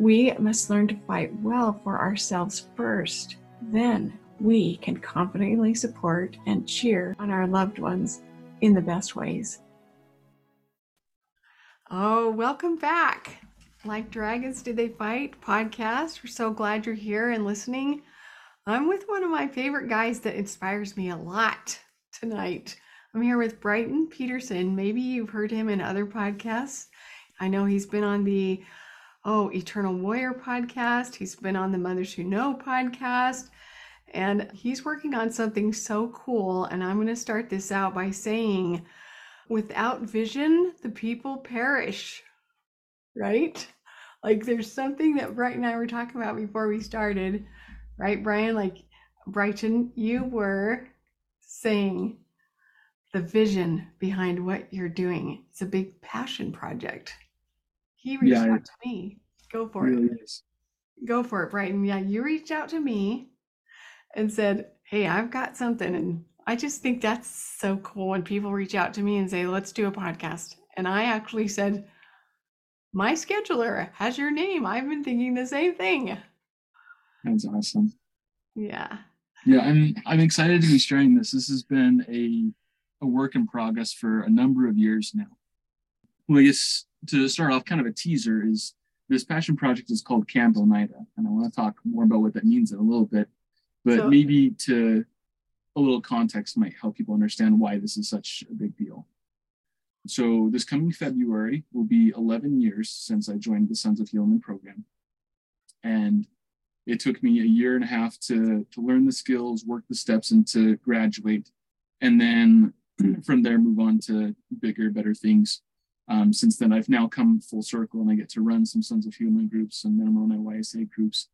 we must learn to fight well for ourselves first. Then we can confidently support and cheer on our loved ones in the best ways. Oh, welcome back. Like Dragons Did They Fight podcast. We're so glad you're here and listening. I'm with one of my favorite guys that inspires me a lot tonight. I'm here with Brighton Peterson. Maybe you've heard him in other podcasts. I know he's been on the Oh Eternal Warrior podcast. He's been on the Mothers Who Know podcast. And he's working on something so cool. And I'm going to start this out by saying, without vision, the people perish. Right? Like there's something that Brighton and I were talking about before we started right, Brighton? Like Brighton, you were saying the vision behind what you're doing. It's a big passion project. He reached yeah, out to me. Go for really it. Is. Go for it, Brighton. Yeah, you reached out to me and said, Hey, I've got something. And I just think that's so cool when people reach out to me and say, Let's do a podcast. And I actually said, My scheduler has your name. I've been thinking the same thing. That's awesome. Yeah. Yeah, I'm I'm excited to be sharing this. This has been a a work in progress for a number of years now. Well, I guess to start off, kind of a teaser is this passion project is called Camp Oneida, and I want to talk more about what that means in a little bit. But so, maybe to a little context might help people understand why this is such a big deal. So this coming February will be 11 years since I joined the Sons of Helaman program. And it took me a year and a half to, to learn the skills, work the steps, and to graduate. And then from there, move on to bigger, better things. Um, since then, I've now come full circle and I get to run some Sons of Helaman groups and Menominee YSA groups.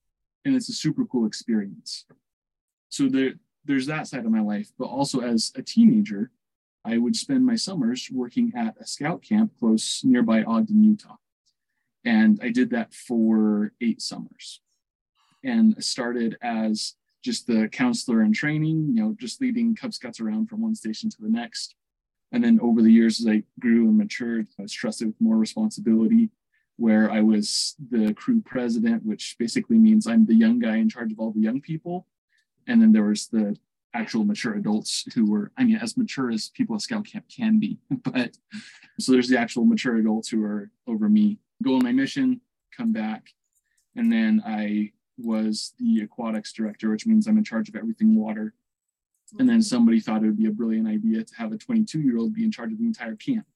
And it's a super cool experience. So there, there's that side of my life. But also, as a teenager, I would spend my summers working at a scout camp close nearby Ogden, Utah. And I did that for eight summers and started as just the counselor in training, you know, just leading Cub Scouts around from one station to the next. And then over the years, as I grew and matured, I was trusted with more responsibility, where I was the crew president, which basically means I'm the young guy in charge of all the young people. And then there was the actual mature adults who were, I mean, as mature as people at Scout Camp can be. But so there's the actual mature adults who are over me, go on my mission, come back. And then I was the aquatics director, which means I'm in charge of everything water. And then somebody thought it would be a brilliant idea to have a 22 year old be in charge of the entire camp.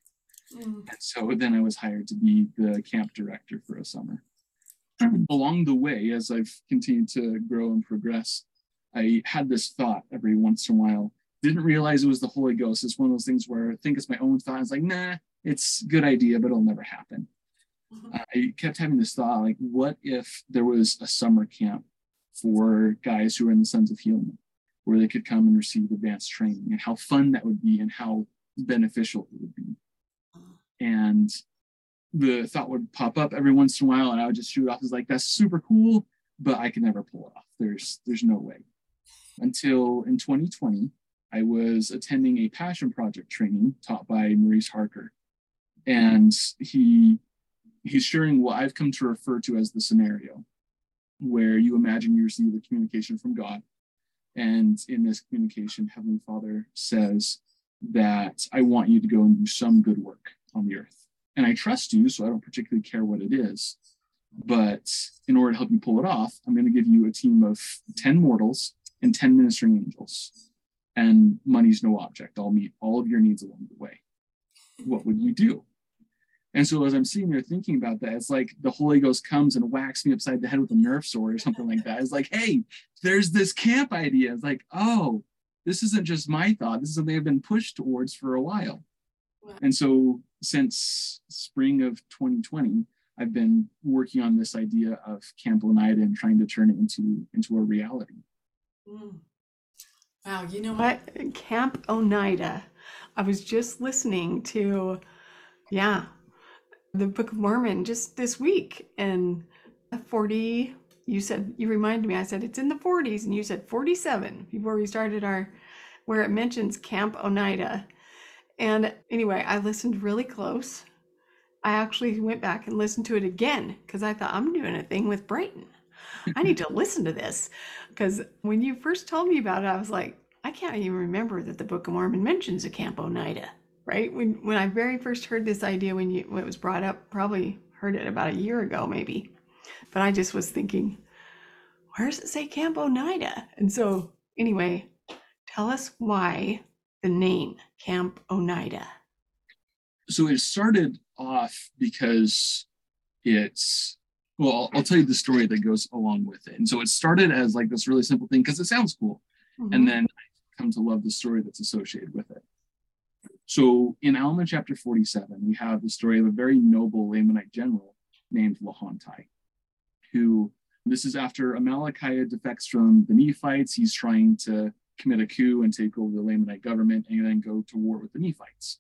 Mm. And so then I was hired to be the camp director for a summer. Along the way, as I've continued to grow and progress, I had this thought every once in a while. Didn't realize it was the Holy Ghost. It's one of those things where I think it's my own thought. It's like, nah, it's a good idea, but it'll never happen. Mm-hmm. I kept having this thought, like, what if there was a summer camp for guys who are in the Sons of Helaman, where they could come and receive advanced training, and how fun that would be, and how beneficial it would be. And the thought would pop up every once in a while, and I would just shoot off as like, that's super cool, but I could never pull it off. There's there's no way. Until in 2020, I was attending a passion project training taught by Maurice Harker. And he he's sharing what I've come to refer to as the scenario, where you imagine you receive a communication from God. And in this communication, Heavenly Father says that I want you to go and do some good work on the earth. And I trust you, so I don't particularly care what it is. But in order to help you pull it off, I'm going to give you a team of 10 mortals and 10 ministering angels. And money's no object. I'll meet all of your needs along the way. What would you do? And so as I'm sitting there thinking about that, it's like the Holy Ghost comes and whacks me upside the head with a Nerf sword or something like that. It's like, hey, there's this camp idea. It's like, oh, this isn't just my thought. This is something I've been pushed towards for a while. And so since spring of 2020, I've been working on this idea of Camp Oneida and trying to turn it into into a reality. Mm. Wow, you know what? Camp Oneida. I was just listening to, yeah, the Book of Mormon just this week and 40 you said you reminded me i said it's in the 40s and you said 47 before we started our where it mentions camp oneida. And anyway i listened really close. I actually went back and listened to it again because i thought i'm doing a thing with brighton. I need to listen to this. Because when you first told me about it i was like i can't even remember that the book of mormon mentions a camp oneida right? When when I very first heard this idea when you when it was brought up, probably heard it about a year ago maybe. But I just was thinking, where does it say Camp Oneida? And so anyway, tell us why the name Camp Oneida. So it started off because it's well, I'll, I'll, tell you the story that goes along with it. And so it started as like this really simple thing because it sounds cool. Mm-hmm. And then I come to love the story that's associated with it. So in Alma chapter 47, we have the story of a very noble Lamanite general named Lehonti, who this is after Amalickiah defects from the Nephites. He's trying to commit a coup and take over the Lamanite government and then go to war with the Nephites.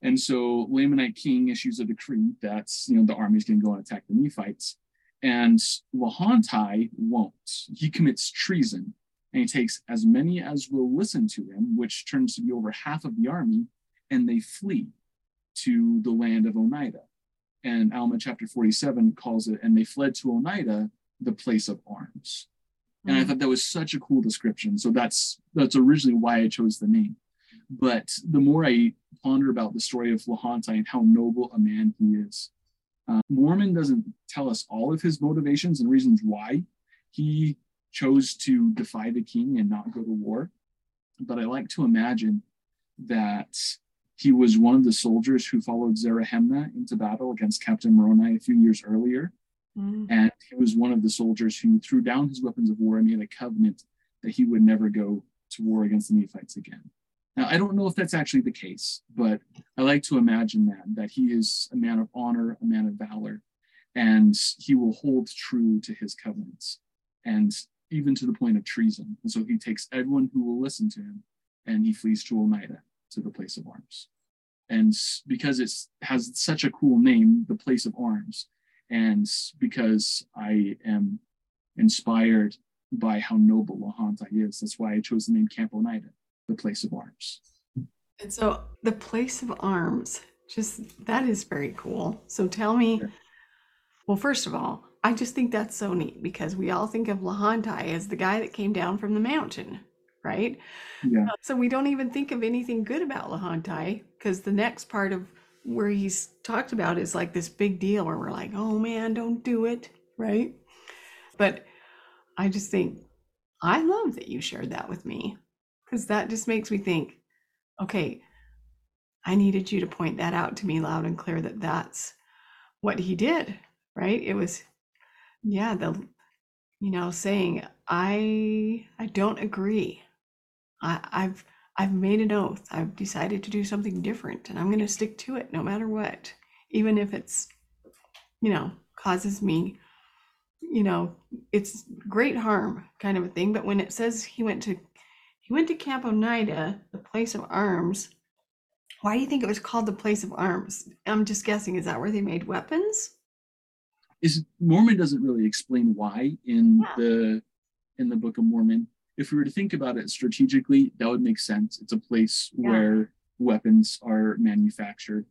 And so Lamanite king issues a decree that you know the army's going to go and attack the Nephites, and Lehonti won't. He commits treason, and he takes as many as will listen to him, which turns to be over half of the army, and they flee to the land of Oneida. And Alma chapter 47 calls it, and they fled to Oneida, the place of arms. And mm-hmm. I hmm. thought that was such a cool description. So that's that's originally why I chose the name. But the more I ponder about the story of Lehonti and how noble a man he is, uh, Mormon doesn't tell us all of his motivations and reasons why he chose to defy the king and not go to war. But I like to imagine that he was one of the soldiers who followed Zerahemnah into battle against Captain Moroni a few years earlier. Mm. And he was one of the soldiers who threw down his weapons of war and made a covenant that he would never go to war against the Nephites again. Now, I don't know if that's actually the case, but I like to imagine that, that he is a man of honor, a man of valor, and he will hold true to his covenants, and even to the point of treason. And so he takes everyone who will listen to him and he flees to Oneida to the place of arms. And because it has such a cool name, the place of arms, and because I am inspired by how noble Lehonti is, that's why I chose the name Camp Oneida, the place of arms. And so the place of arms, just that is very cool. So tell me, well, first of all, I just think that's so neat because we all think of Lehonti as the guy that came down from the mountain right? Yeah. Uh, so we don't even think of anything good about Lehonti because the next part of where he's talked about is like this big deal where we're like, oh man, don't do it, right? But I just think I love that you shared that with me because that just makes me think, okay, I needed you to point that out to me loud and clear that that's what he did, right? It was, yeah, the you know, saying, I I don't agree. I, I've I've made an oath. I've decided to do something different and I'm gonna stick to it no matter what. Even if it's, you know, causes me, you know, it's great harm kind of a thing. But when it says he went to he went to Camp Oneida, the place of arms, why do you think it was called the place of arms? I'm just guessing. Is that where they made weapons? Is Mormon doesn't really explain why in Yeah. the in the Book of Mormon. If we were to think about it strategically, that would make sense. It's a place Yeah. where weapons are manufactured.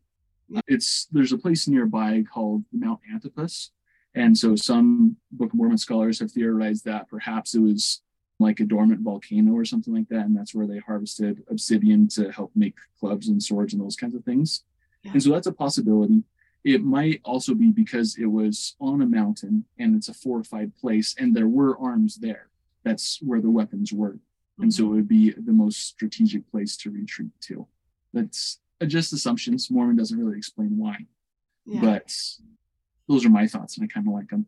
Yeah. It's there's a place nearby called Mount Antipas, and so some Book of Mormon scholars have theorized that perhaps it was like a dormant volcano or something like that, and that's where they harvested obsidian to help make clubs and swords and those kinds of things. Yeah. And so that's a possibility. It might also be because it was on a mountain and it's a fortified place, and there were arms there. That's where the weapons were, and so it mm-hmm. would be the most strategic place to retreat to. That's just assumptions. Mormon doesn't really explain why, yeah. but those are my thoughts, and I kind of like them.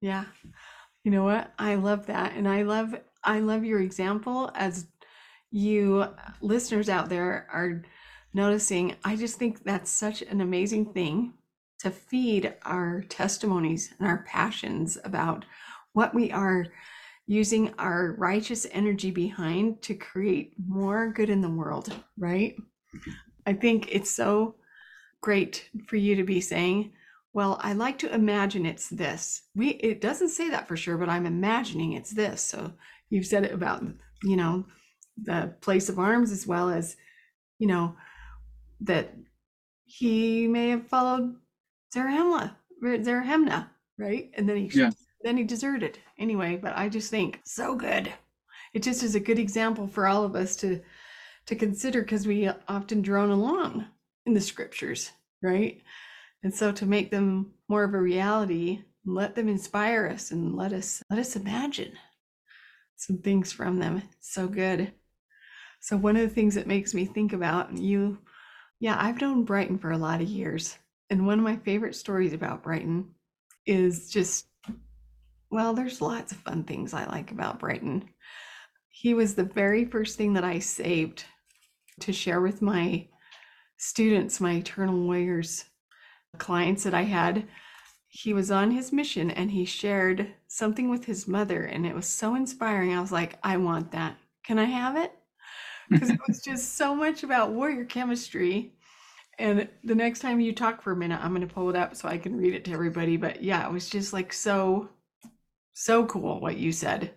Yeah. You know what? I love that. And I love I love your example as you listeners out there are noticing. I just think that's such an amazing thing to feed our testimonies and our passions about what we are using our righteous energy behind to create more good in the world, right? I think it's so great for you to be saying, well, I like to imagine it's this. We it doesn't say that for sure, but I'm imagining it's this. So you've said it about, you know, the place of arms as well as, you know, that he may have followed Zarahemla, Zerahemnah, right? And then he Yeah. Then he deserted anyway. But I just think so good. It just is a good example for all of us to to consider because we often drone along in the scriptures, right? And so to make them more of a reality, let them inspire us and let us let us imagine some things from them. So good. So one of the things that makes me think about you, yeah, I've known Brighton for a lot of years. And one of my favorite stories about Brighton is just well, there's lots of fun things I like about Brighton. He was the very first thing that I saved to share with my students, my Eternal Warriors clients that I had. He was on his mission and he shared something with his mother, and it was so inspiring. I was like, I want that. Can I have it? Because it was just so much about warrior chemistry. And the next time you talk for a minute, I'm going to pull it up so I can read it to everybody. But yeah, it was just like so, so cool what you said.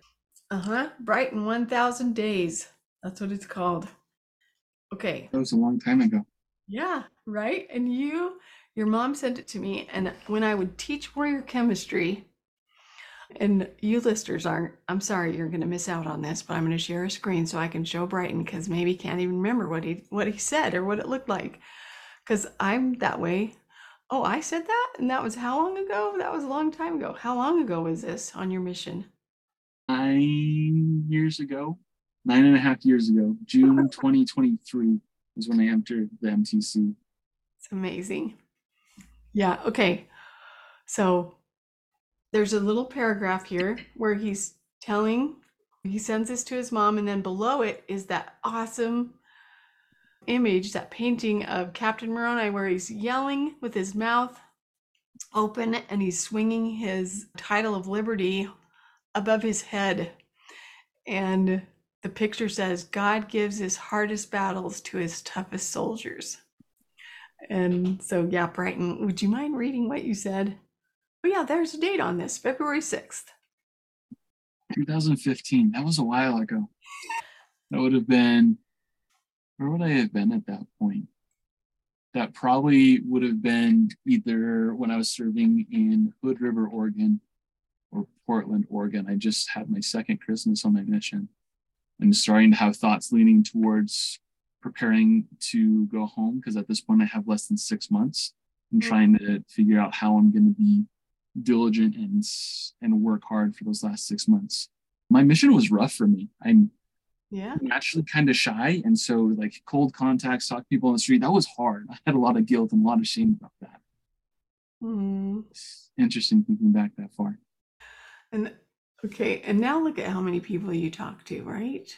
Uh huh. Brighton 1000 Days. That's what it's called. Okay. That was a long time ago. Yeah, right. And you, your mom sent it to me, and when I would teach warrior chemistry, and you listeners aren't, I'm sorry, you're going to miss out on this, but I'm going to share a screen so I can show Brighton because maybe he can't even remember what he what he said or what it looked like, because I'm that way. Oh, I said that, and that was how long ago? That was a long time ago. How long ago was this on your mission? Nine years ago, nine and a half years ago, June 2023 is when I entered the MTC. It's amazing. Yeah, okay. So there's a little paragraph here where he's telling, he sends this to his mom, and then below it is that awesome image, that painting of Captain Moroni where he's yelling with his mouth open and he's swinging his title of liberty above his head. And the picture says, God gives his hardest battles to his toughest soldiers. And so, yeah, Brighton, would you mind reading what you said? Oh, yeah, there's a date on this February 6th. 2015. That was a while ago. That would have been, where would I have been at that point? That probably would have been either when I was serving in Hood River, Oregon, or Portland, Oregon. I just had my second Christmas on my mission and starting to have thoughts leaning towards preparing to go home because at this point I have less than six months. I'm Mhm. trying to figure out how I'm going to be diligent and and work hard for those last six months. My mission was rough for me. I'm Yeah. naturally kind of shy, and so like cold contacts, talk to people on the street, that was hard. I had a lot of guilt and a lot of shame about that. Mm. Interesting thinking back that far. And Okay, and now look at how many people you talk to, right?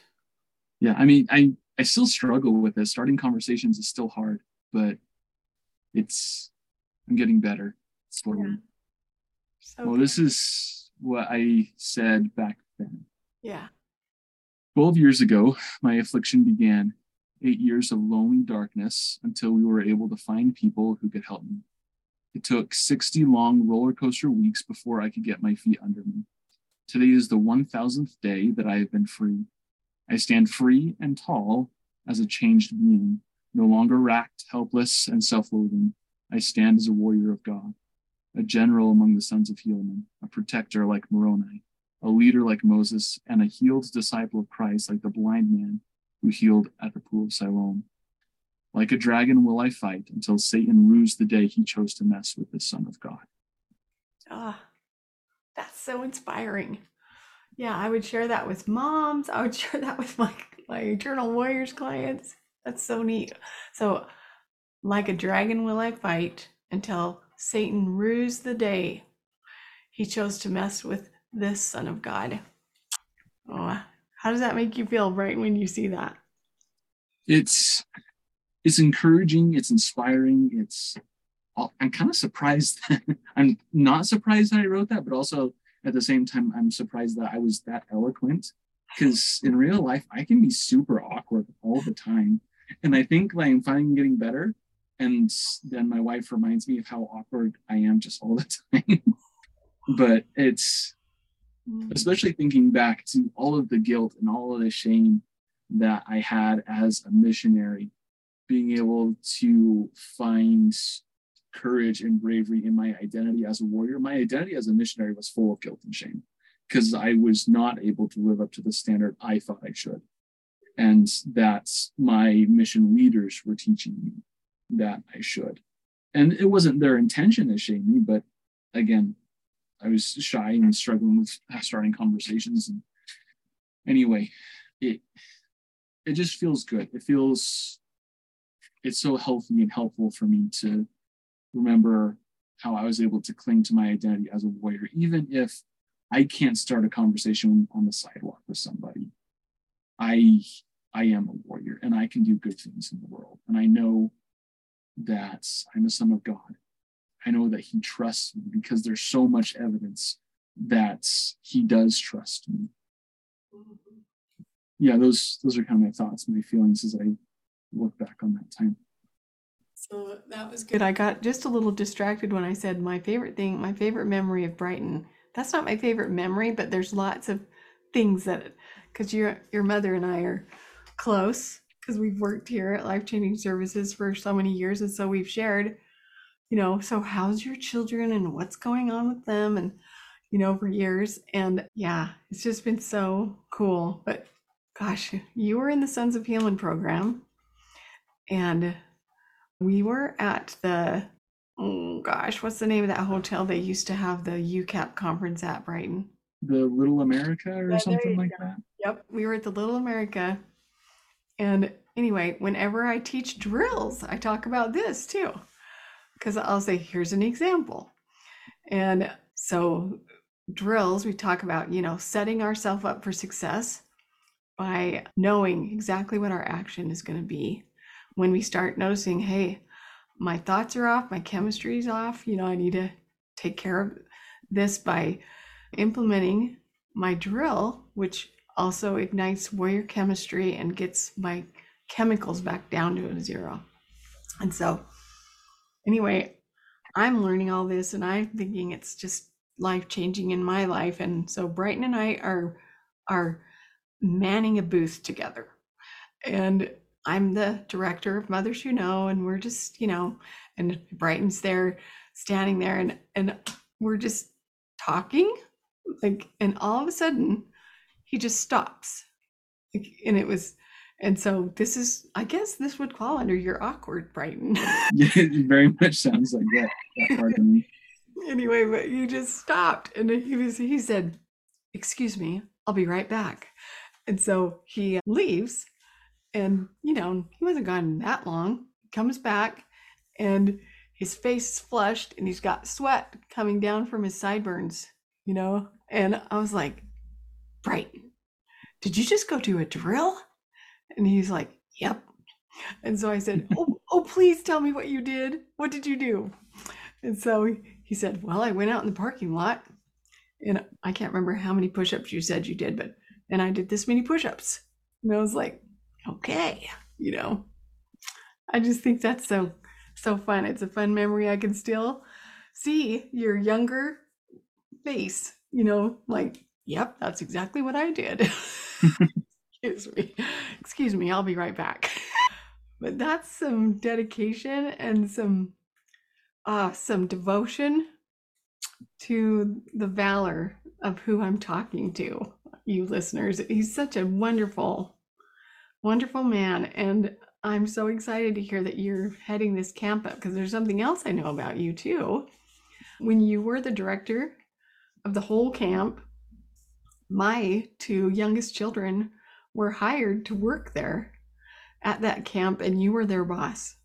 Yeah, I mean, I I still struggle with this Starting conversations is still hard, but it's I'm getting better slowly. Yeah. So well, this is what I said back then. Yeah. 12 years ago, my affliction began. Eight years of lonely darkness until we were able to find people who could help me. It took 60 long roller coaster weeks before I could get my feet under me. Today is the 1000th day that I have been free. I stand free and tall as a changed being, no longer racked, helpless, and self loathing. I stand as a warrior of God, a general among the sons of Helaman, a protector like Moroni, a leader like Moses, and a healed disciple of Christ like the blind man who healed at the pool of Siloam. Like a dragon will I fight until Satan rues the day he chose to mess with the Son of God. Ah, that's so inspiring. Yeah, I would share that with moms. I would share that with my my Eternal Warriors clients. That's so neat. So, like a dragon will I fight until Satan rues the day he chose to mess with this Son of God. Oh, how does that make you feel right when you see that? It's it's encouraging, it's inspiring, it's oh, I'm kind of surprised. I'm not surprised that I wrote that, but also at the same time, I'm surprised that I was that eloquent because in real life, I can be super awkward all the time. And I think like I'm finally getting better. And then my wife reminds me of how awkward I am just all the time. but it's mm. especially thinking back to all of the guilt and all of the shame that I had as a missionary, being able to find courage and bravery in my identity as a warrior. My identity as a missionary was full of guilt and shame because I was not able to live up to the standard I thought I should. And that my mission leaders were teaching me that I should. And it wasn't their intention to shame me, but again, I was shy and struggling with starting conversations. And anyway, it it just feels good. It feels it's so healthy and helpful for me to remember how I was able to cling to my identity as a warrior, even if I can't start a conversation on the sidewalk with somebody. I I am a warrior and I can do good things in the world. And I know that I'm a son of God. I know that he trusts me because there's so much evidence that he does trust me. Yeah, those those are kind of my thoughts, my feelings as I look back on that time. So that was good. I got just a little distracted when I said my favorite thing, my favorite memory of Brighton. That's not my favorite memory, but there's lots of things that because your your mother and I are close because we've worked here at Life Changing Services for so many years, and so we've shared, you know, so how's your children and what's going on with them, and you know, for years. And yeah, it's just been so cool. But gosh, you were in the Sons of Helaman program, and we were at the, oh gosh, what's the name of that hotel they used to have the UCAP conference at Brighton? The Little America or yeah, something like go. that? Yep, we were at the Little America. And anyway, whenever I teach drills, I talk about this too. Because I'll say, here's an example. And so, drills, we talk about, you know, setting ourselves up for success by knowing exactly what our action is going to be when we start noticing, hey, my thoughts are off, my chemistry is off, you know, I need to take care of this by implementing my drill, which also ignites warrior chemistry and gets my chemicals back down to a zero. And so, anyway, I'm learning all this and I'm thinking it's just life changing in my life. And so Brighton and I are are manning a booth together. And I'm the director of Mothers Who Know, and we're just, you know, and Brighton's there standing there and and we're just talking. Like, and all of a sudden he just stops. Like, and it was and so this is I guess this would fall under your awkward Brighton. yeah, it very much sounds like that, that part of me. Anyway, but you just stopped and he was he said, Excuse me, I'll be right back. And so he leaves and, you know, he wasn't gone that long. He comes back and his face is flushed and he's got sweat coming down from his sideburns, you know? And I was like, Brighton, did you just go do a drill? And he's like, Yep. And so I said, Oh, oh, please tell me what you did. What did you do? And so he said, Well, I went out in the parking lot and I can't remember how many push ups you said you did, but and I did this many push ups. And I was like, Okay, you know, I just think that's so, so fun. It's a fun memory. I can still see your younger face, you know, like, Yep, that's exactly what I did. Excuse me. Excuse me. I'll be right back. but that's some dedication and some uh some devotion to the valor of who I'm talking to, you listeners. He's such a wonderful, wonderful man. And I'm so excited to hear that you're heading this camp up because there's something else I know about you too. When you were the director of the whole camp, my two youngest children were hired to work there at that camp, and you were their boss.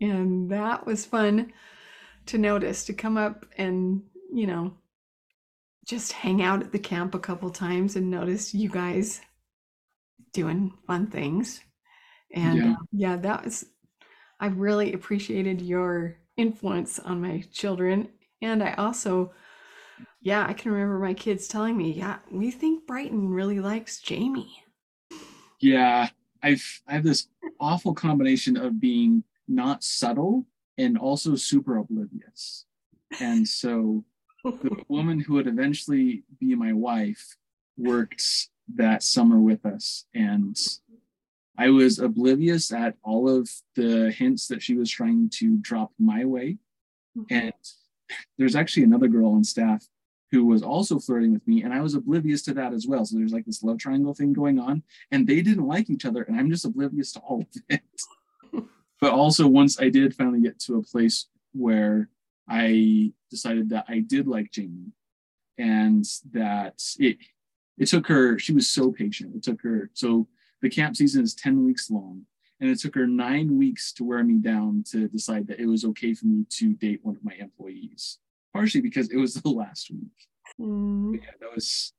And that was fun to notice to come up and, you know, just hang out at the camp a couple times and notice you guys doing fun things. And yeah, uh, yeah that was, I really appreciated your influence on my children. And I also, yeah, I can remember my kids telling me, yeah, we think Brighton really likes Jamie. Yeah, I've I have this awful combination of being not subtle and also super oblivious. And so the woman who would eventually be my wife worked that summer with us and I was oblivious at all of the hints that she was trying to drop my way. Mm-hmm. And there's actually another girl on staff who was also flirting with me and i was oblivious to that as well. So there's like this love triangle thing going on and they didn't like each other and i'm just oblivious to all of it. But also once i did finally get to a place where i decided that i did like jamie and that it it took her she was so patient. It took her so the camp season is 10 weeks long and it took her nine weeks to wear me down to decide that it was okay for me to date one of my employees partially because it was the last week. Mm. Yeah, that was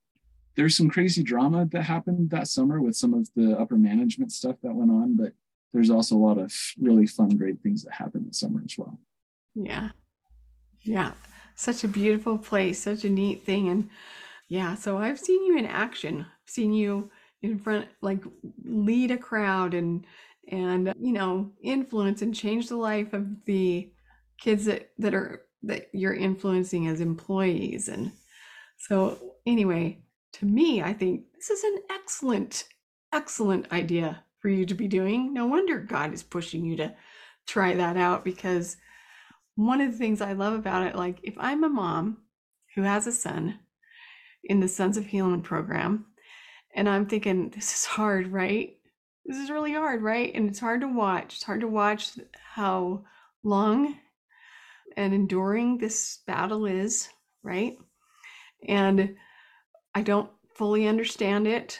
there's some crazy drama that happened that summer with some of the upper management stuff that went on, but there's also a lot of really fun, great things that happened this summer as well. Yeah. Yeah. Such a beautiful place, such a neat thing. And yeah, so I've seen you in action, I've seen you in front, like lead a crowd and, and, you know, influence and change the life of the kids that, that are that you're influencing as employees. And so, anyway, to me, I think this is an excellent, excellent idea for you to be doing. No wonder God is pushing you to try that out because one of the things I love about it, like if I'm a mom who has a son in the Sons of Helaman program, and I'm thinking, this is hard, right? This is really hard, right? And it's hard to watch. It's hard to watch how long and enduring this battle is, right? And I don't fully understand it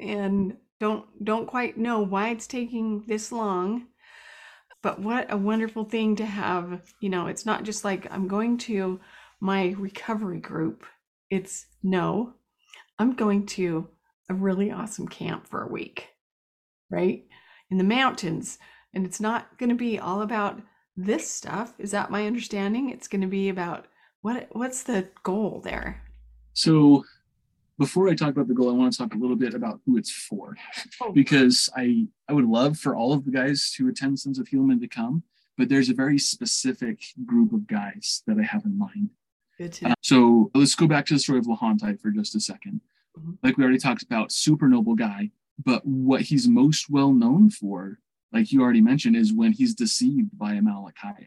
and don't don't quite know why it's taking this long. But what a wonderful thing to have, you know, it's not just like I'm going to my recovery group. It's no, I'm going to a really awesome camp for a week, right? In the mountains. And it's not going to be all about this stuff. Is that my understanding? It's going to be about what what's the goal there? So before I talk about the goal, I want to talk a little bit about who it's for. Oh. Because I I would love for all of the guys who attend Sons of Helaman to come, but there's a very specific group of guys that I have in mind. Good to uh, so let's go back to the story of Lehonti for just a 2nd mm-hmm. Like we already talked about, super noble guy, but what he's most well known for like you already mentioned, is when he's deceived by Amalickiah.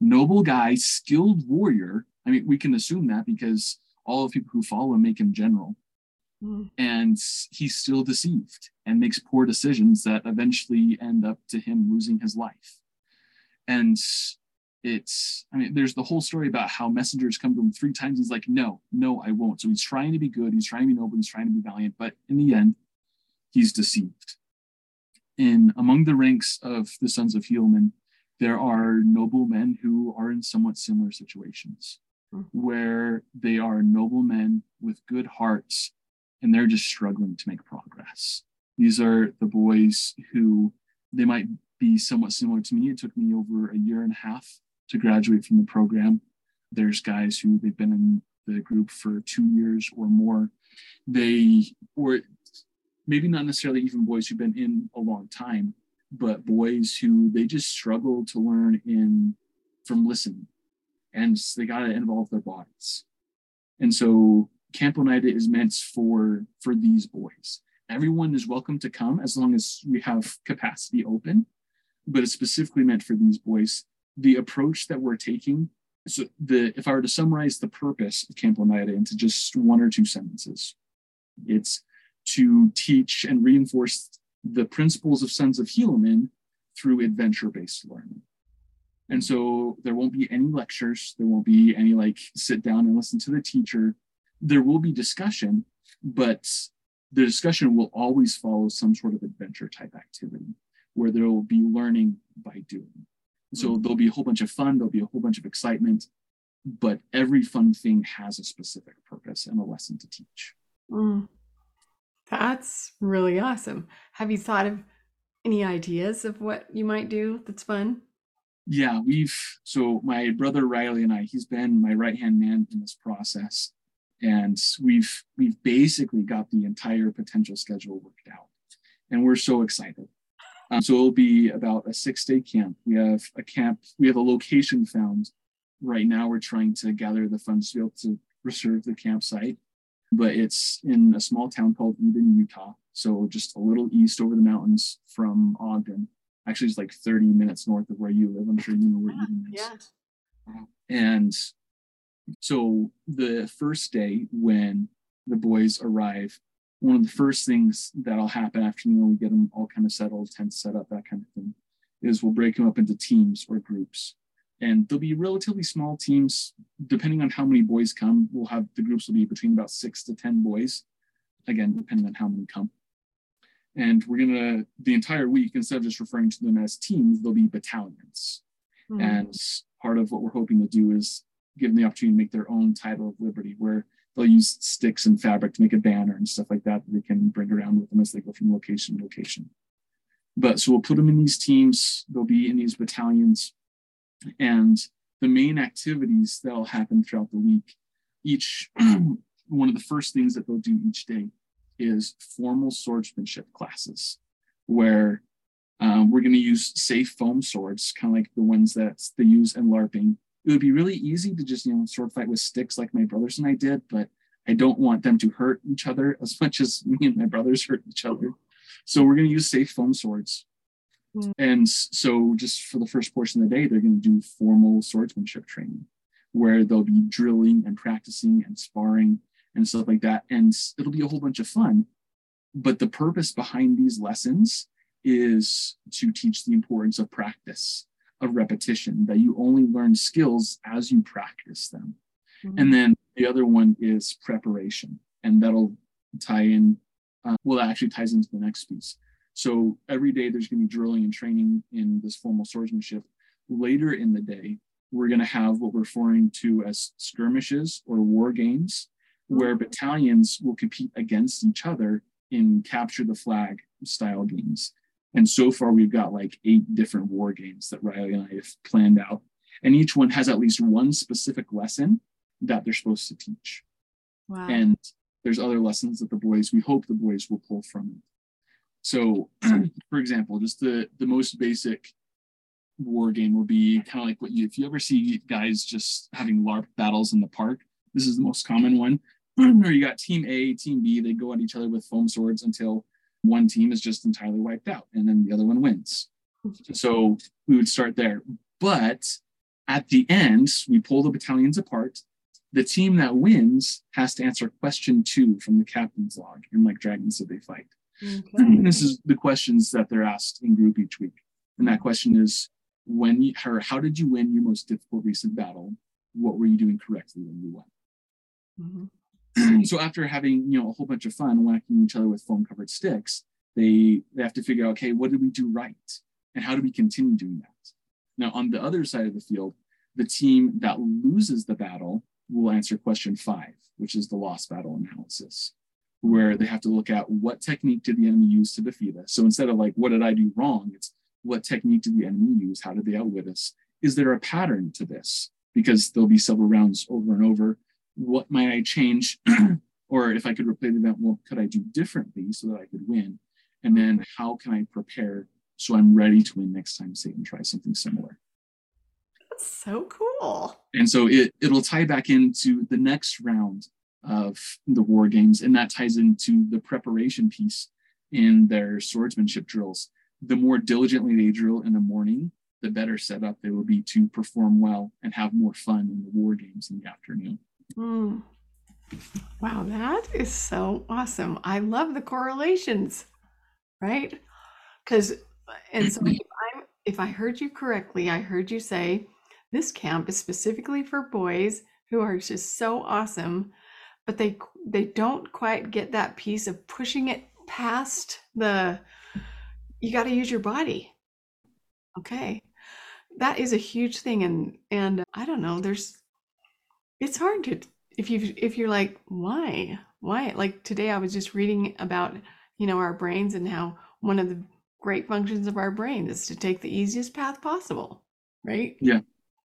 Noble guy, skilled warrior. I mean, we can assume that because all of the people who follow him make him general. Mm. And he's still deceived and makes poor decisions that eventually end up to him losing his life. And it's, I mean, there's the whole story about how messengers come to him three times. He's like, no, no, I won't. So he's trying to be good. He's trying to be noble. He's trying to be valiant. But in the end, he's deceived in among the ranks of the sons of Helaman, there are noble men who are in somewhat similar situations, mm-hmm. where they are noble men with good hearts and they're just struggling to make progress. These are the boys who they might be somewhat similar to me. It took me over a year and a half to graduate from the program. There's guys who they've been in the group for two years or more. They, or maybe not necessarily even boys who've been in a long time, but boys who they just struggle to learn in from listening and they got to involve their bodies. And so Camp Oneida is meant for for these boys. Everyone is welcome to come as long as we have capacity open, but it's specifically meant for these boys. The approach that we're taking, so the if I were to summarize the purpose of Camp Oneida into just one or two sentences, it's to teach and reinforce the principles of Sons of Helaman through adventure-based learning. And so there won't be any lectures, there won't be any like sit down and listen to the teacher. There will be discussion, but the discussion will always follow some sort of adventure type activity where there will be learning by doing. So mm-hmm. there'll be a whole bunch of fun, there'll be a whole bunch of excitement, but every fun thing has a specific purpose and a lesson to teach. Mm. That's really awesome. Have you thought of any ideas of what you might do that's fun? Yeah, we've so my brother Riley and I, he's been my right hand man in this process. And we've we've basically got the entire potential schedule worked out. And we're so excited. Um, so it'll be about a six day camp. We have a camp, we have a location found. Right now, we're trying to gather the funds to be able to reserve the campsite but it's in a small town called Eden, Utah. So just a little east over the mountains from Ogden. Actually, it's like 30 minutes north of where you live. I'm sure you know where yeah, Eden is. Yeah. And so the first day when the boys arrive, one of the first things that'll happen after you know we get them all kind of settled, tent set up, that kind of thing, is we'll break them up into teams or groups and there'll be relatively small teams depending on how many boys come we'll have the groups will be between about six to ten boys again depending on how many come. And we're gonna the entire week instead of just referring to them as teams they'll be battalions. Mm-hmm. and part of what we're hoping to do is give them the opportunity to make their own title of liberty where they'll use sticks and fabric to make a banner and stuff like that that they can bring around with them as they go from location to location. But so we'll put them in these teams they'll be in these battalions and the main activities that'll happen throughout the week, each one of the first things that they'll do each day is formal swordsmanship classes, where um, we're going to use safe foam swords, kind of like the ones that they use in LARPing. It would be really easy to just, you know, sword fight with sticks like my brothers and I did, but I don't want them to hurt each other as much as me and my brothers hurt each other. So we're going to use safe foam swords. Mm. And so, just for the first portion of the day, they're going to do formal swordsmanship training where they'll be drilling and practicing and sparring and stuff like that. And it'll be a whole bunch of fun. But the purpose behind these lessons is to teach the importance of practice, of repetition, that you only learn skills as you practice them. Mm-hmm. And then the other one is preparation, and that'll tie in, uh, well, that actually ties into the next piece. So every day there's going to be drilling and training in this formal swordsmanship. Later in the day, we're going to have what we're referring to as skirmishes or war games, where mm-hmm. battalions will compete against each other in capture the flag style games. And so far, we've got like eight different war games that Riley and I have planned out. And each one has at least one specific lesson that they're supposed to teach. Wow. And there's other lessons that the boys, we hope the boys will pull from it. So, for example, just the the most basic war game will be kind of like what you if you ever see guys just having LARP battles in the park. This is the most common one. Where you got team A, team B, they go at each other with foam swords until one team is just entirely wiped out, and then the other one wins. So we would start there. But at the end, we pull the battalions apart. The team that wins has to answer question two from the captain's log in like Dragons Did They Fight. Okay. This is the questions that they're asked in group each week. And that question is when you, or how did you win your most difficult recent battle? What were you doing correctly when you won? Mm-hmm. so after having you know a whole bunch of fun whacking each other with foam covered sticks, they they have to figure out okay what did we do right and how do we continue doing that? Now on the other side of the field, the team that loses the battle will answer question five, which is the lost battle analysis where they have to look at what technique did the enemy use to defeat us. So instead of like, what did I do wrong? It's what technique did the enemy use? How did they outwit us? Is there a pattern to this? Because there'll be several rounds over and over. What might I change? or if I could replay the event, what could I do differently so that I could win? And then how can I prepare so I'm ready to win next time Satan tries something similar? That's so cool. And so it it'll tie back into the next round of the war games, and that ties into the preparation piece in their swordsmanship drills. The more diligently they drill in the morning, the better set up they will be to perform well and have more fun in the war games in the afternoon. Mm. Wow, that is so awesome. I love the correlations, right? Because, and so if, I'm, if I heard you correctly, I heard you say this camp is specifically for boys who are just so awesome, but they they don't quite get that piece of pushing it past the. You got to use your body. Okay, that is a huge thing, and and I don't know. There's, it's hard to if you if you're like why why like today I was just reading about you know our brains and how one of the great functions of our brain is to take the easiest path possible, right? Yeah.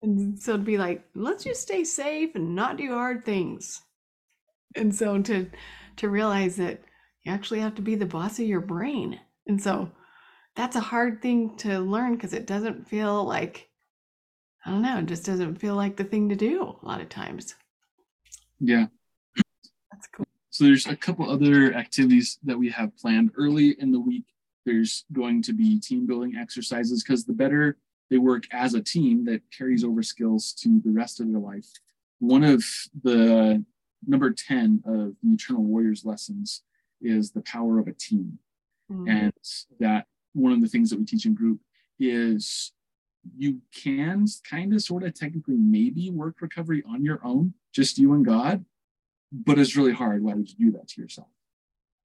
And so to be like, let's just stay safe and not do hard things. And so to to realize that you actually have to be the boss of your brain. And so that's a hard thing to learn because it doesn't feel like I don't know, it just doesn't feel like the thing to do a lot of times. Yeah. That's cool. So there's a couple other activities that we have planned early in the week. There's going to be team building exercises because the better they work as a team, that carries over skills to the rest of their life. One of the number 10 of the Eternal Warriors lessons is the power of a team. Mm-hmm. And that one of the things that we teach in group is you can kind of sort of technically maybe work recovery on your own, just you and God, but it's really hard. Why would you do that to yourself?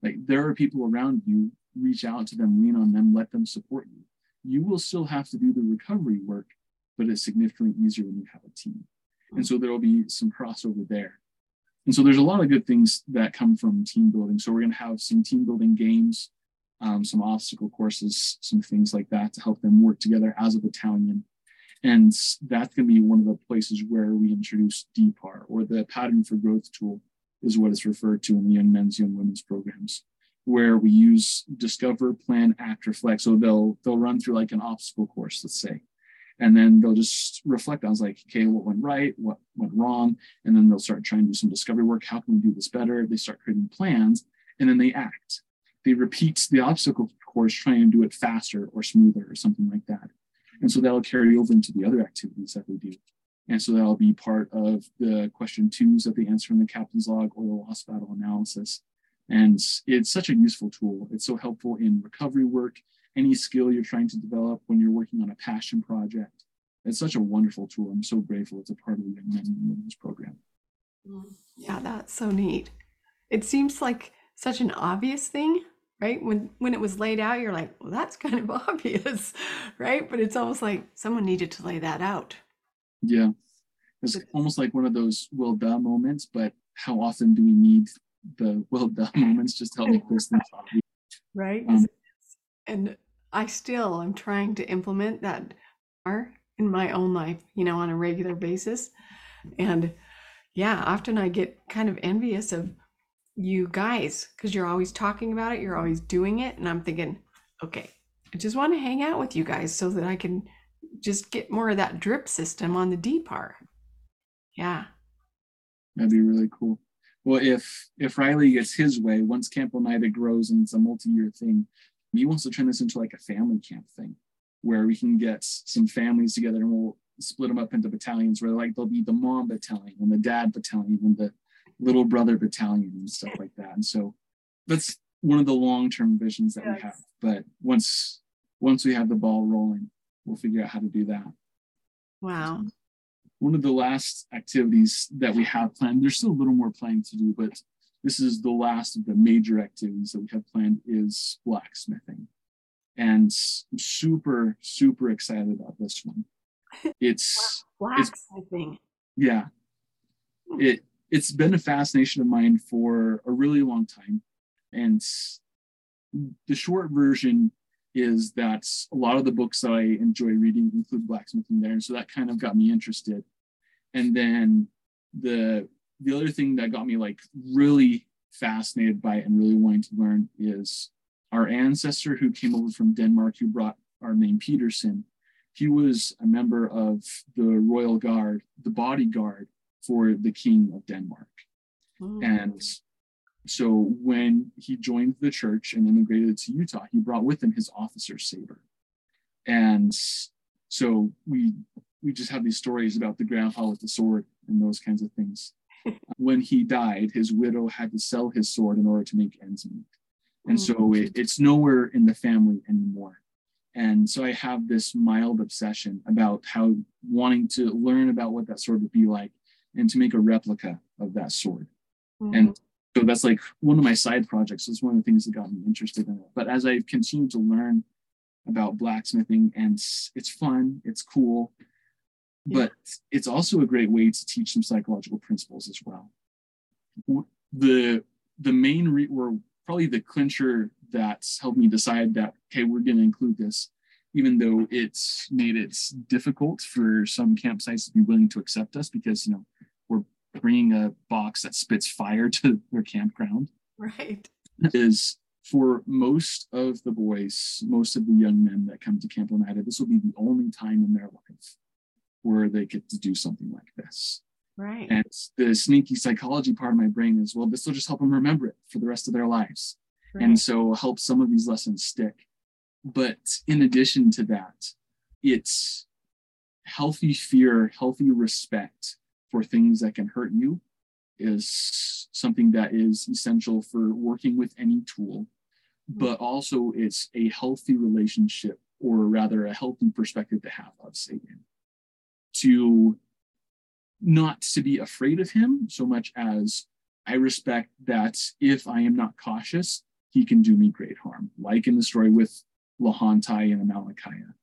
Like there are people around you, reach out to them, lean on them, let them support you. You will still have to do the recovery work, but it's significantly easier when you have a team. And so there will be some crossover there. And so there's a lot of good things that come from team building. So we're going to have some team building games um, some obstacle courses, some things like that to help them work together as a battalion. And that's going to be one of the places where we introduce DPAR or the Pattern for Growth tool, is what it's referred to in the young men's, young women's programs, where we use discover, plan, act, reflect. So they'll they'll run through like an obstacle course, let's say, and then they'll just reflect on like, okay, what went right, what went wrong, and then they'll start trying to do some discovery work. How can we do this better? They start creating plans, and then they act they repeat the obstacle course trying to do it faster or smoother or something like that. And so that'll carry over into the other activities that they do. And so that'll be part of the question twos that they answer in the captain's log or the lost battle analysis. And it's such a useful tool. It's so helpful in recovery work, any skill you're trying to develop when you're working on a passion project. It's such a wonderful tool. I'm so grateful it's a part of the Young Men and Women's program. Mm, yeah, that's so neat. It seems like such an obvious thing, right when when it was laid out you're like well that's kind of obvious right but it's almost like someone needed to lay that out yeah it's almost like one of those well duh moments but how often do we need the well duh moments just to help make those things obvious right um, and i still am trying to implement that in my own life you know on a regular basis and yeah often i get kind of envious of you guys because you're always talking about it, you're always doing it. And I'm thinking, okay, I just want to hang out with you guys so that I can just get more of that drip system on the D part. Yeah. That'd be really cool. Well, if if Riley gets his way, once Camp Onidah grows and it's a multi-year thing, he wants to turn this into like a family camp thing, where we can get some families together and we'll split them up into battalions where like there'll be the mom battalion and the dad battalion and the little brother battalion and stuff like that. And so that's one of the long-term visions that yes. we have. But once once we have the ball rolling, we'll figure out how to do that. Wow. One of the last activities that we have planned, there's still a little more planning to do, but this is the last of the major activities that we have planned is blacksmithing. And I'm super, super excited about this one. It's blacksmithing. It's, yeah. Hmm. It it's been a fascination of mine for a really long time. And the short version is that a lot of the books that I enjoy reading include blacksmithing there. And so that kind of got me interested. And then the the other thing that got me like really fascinated by it and really wanting to learn is our ancestor who came over from Denmark who brought our name Peterson. He was a member of the royal guard, the bodyguard for the king of Denmark. Mm. And so when he joined the church and immigrated to Utah, he brought with him his officer's saber. And so we we just have these stories about the grandpa with the sword and those kinds of things. When he died, his widow had to sell his sword in order to make ends meet. And so mm. it, it's nowhere in the family anymore. And so I have this mild obsession about how wanting to learn about what that sword would be like and to make a replica of that sword. Mm-hmm. And so that's like one of my side projects. It's one of the things that got me interested in it. But as I've continued to learn about blacksmithing, and it's fun, it's cool, but it's also a great way to teach some psychological principles as well. The the main re- or probably the clincher that's helped me decide that okay, we're going to include this, even though it's made it difficult for some campsites to be willing to accept us because you know we're bringing a box that spits fire to their campground. Right. Is for most of the boys, most of the young men that come to Camp Onidah, this will be the only time in their life where they get to do something like this. Right. And the sneaky psychology part of my brain is, well, this will just help them remember it for the rest of their lives. Right. And so help some of these lessons stick. But in addition to that, it's healthy fear, healthy respect for things that can hurt you is something that is essential for working with any tool. Mm-hmm. But also, it's a healthy relationship, or rather, a healthy perspective to have of Satan to not to be afraid of him so much as I respect that if I am not cautious, he can do me great harm, like in the story with Lehonti and Amalickiah,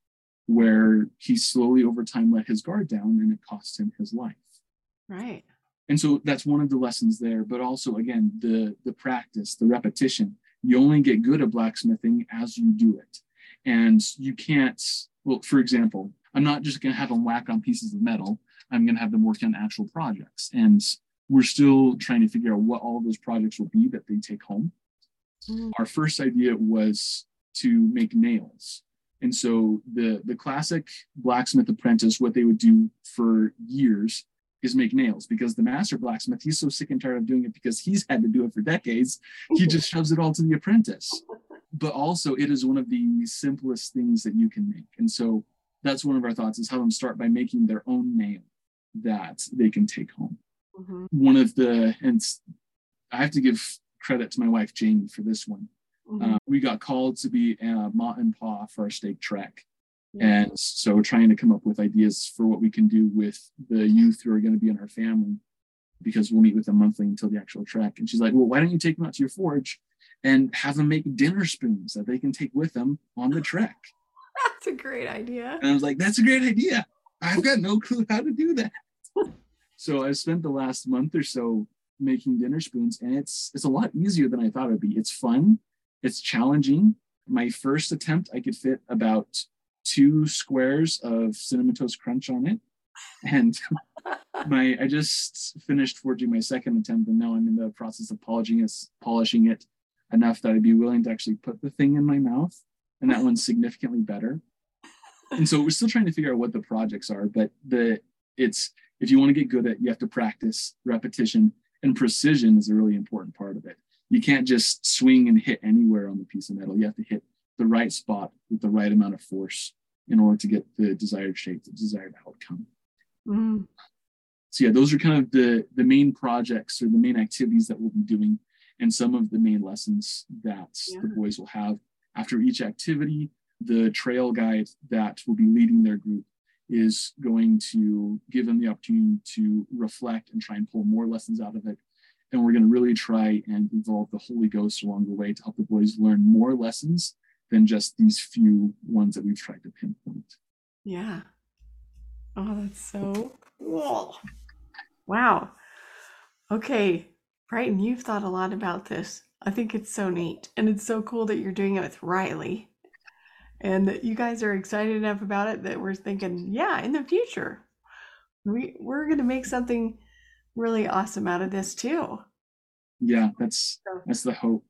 where he slowly over time let his guard down and it cost him his life. Right. And so that's one of the lessons there, but also again, the the practice, the repetition. You only get good at blacksmithing as you do it. And you can't, well, for example, I'm not just going to have them whack on pieces of metal. I'm going to have them work on actual projects. And we're still trying to figure out what all those projects will be that they take home. Mm. Our first idea was to make nails. And so the, the classic blacksmith apprentice, what they would do for years is make nails because the master blacksmith, he's so sick and tired of doing it because he's had to do it for decades. He just shoves it all to the apprentice. But also, it is one of the simplest things that you can make. And so that's one of our thoughts is have them start by making their own nail that they can take home. Mm-hmm. One of the, and I have to give credit to my wife, Jamie, for this one. Mm-hmm. Uh, we got called to be a Ma and Pa for our stake trek. Yeah. And so we're trying to come up with ideas for what we can do with the youth who are going to be in our family because we'll meet with them monthly until the actual trek. And she's like, well, why don't you take them out to your forge and have them make dinner spoons that they can take with them on the trek? That's a great idea. And I was like, that's a great idea. I've got no clue how to do that. so I spent the last month or so making dinner spoons, and it's it's a lot easier than I thought it'd be. It's fun, it's challenging. My first attempt, I could fit about two squares of cinnamon toast crunch on it. And my I just finished forging my second attempt, and now I'm in the process of polishing it, polishing it enough that I'd be willing to actually put the thing in my mouth and that one's significantly better. And so we're still trying to figure out what the projects are, but the it's if you want to get good at, you have to practice repetition and precision is a really important part of it. You can't just swing and hit anywhere on the piece of metal. You have to hit the right spot with the right amount of force in order to get the desired shape, the desired outcome. Mm. So yeah, those are kind of the the main projects or the main activities that we'll be doing, and some of the main lessons that yeah. the boys will have after each activity, the trail guide that will be leading their group is going to give them the opportunity to reflect and try and pull more lessons out of it. And we're going to really try and involve the Holy Ghost along the way to help the boys learn more lessons than just these few ones that we've tried to pinpoint. Yeah. Oh, that's so cool. Wow. Okay, Brighton, you've thought a lot about this. I think it's so neat. And it's so cool that you're doing it with Riley and that you guys are excited enough about it that we're thinking, yeah, in the future, we, we're going to make something really awesome out of this too. Yeah, that's that's the hope.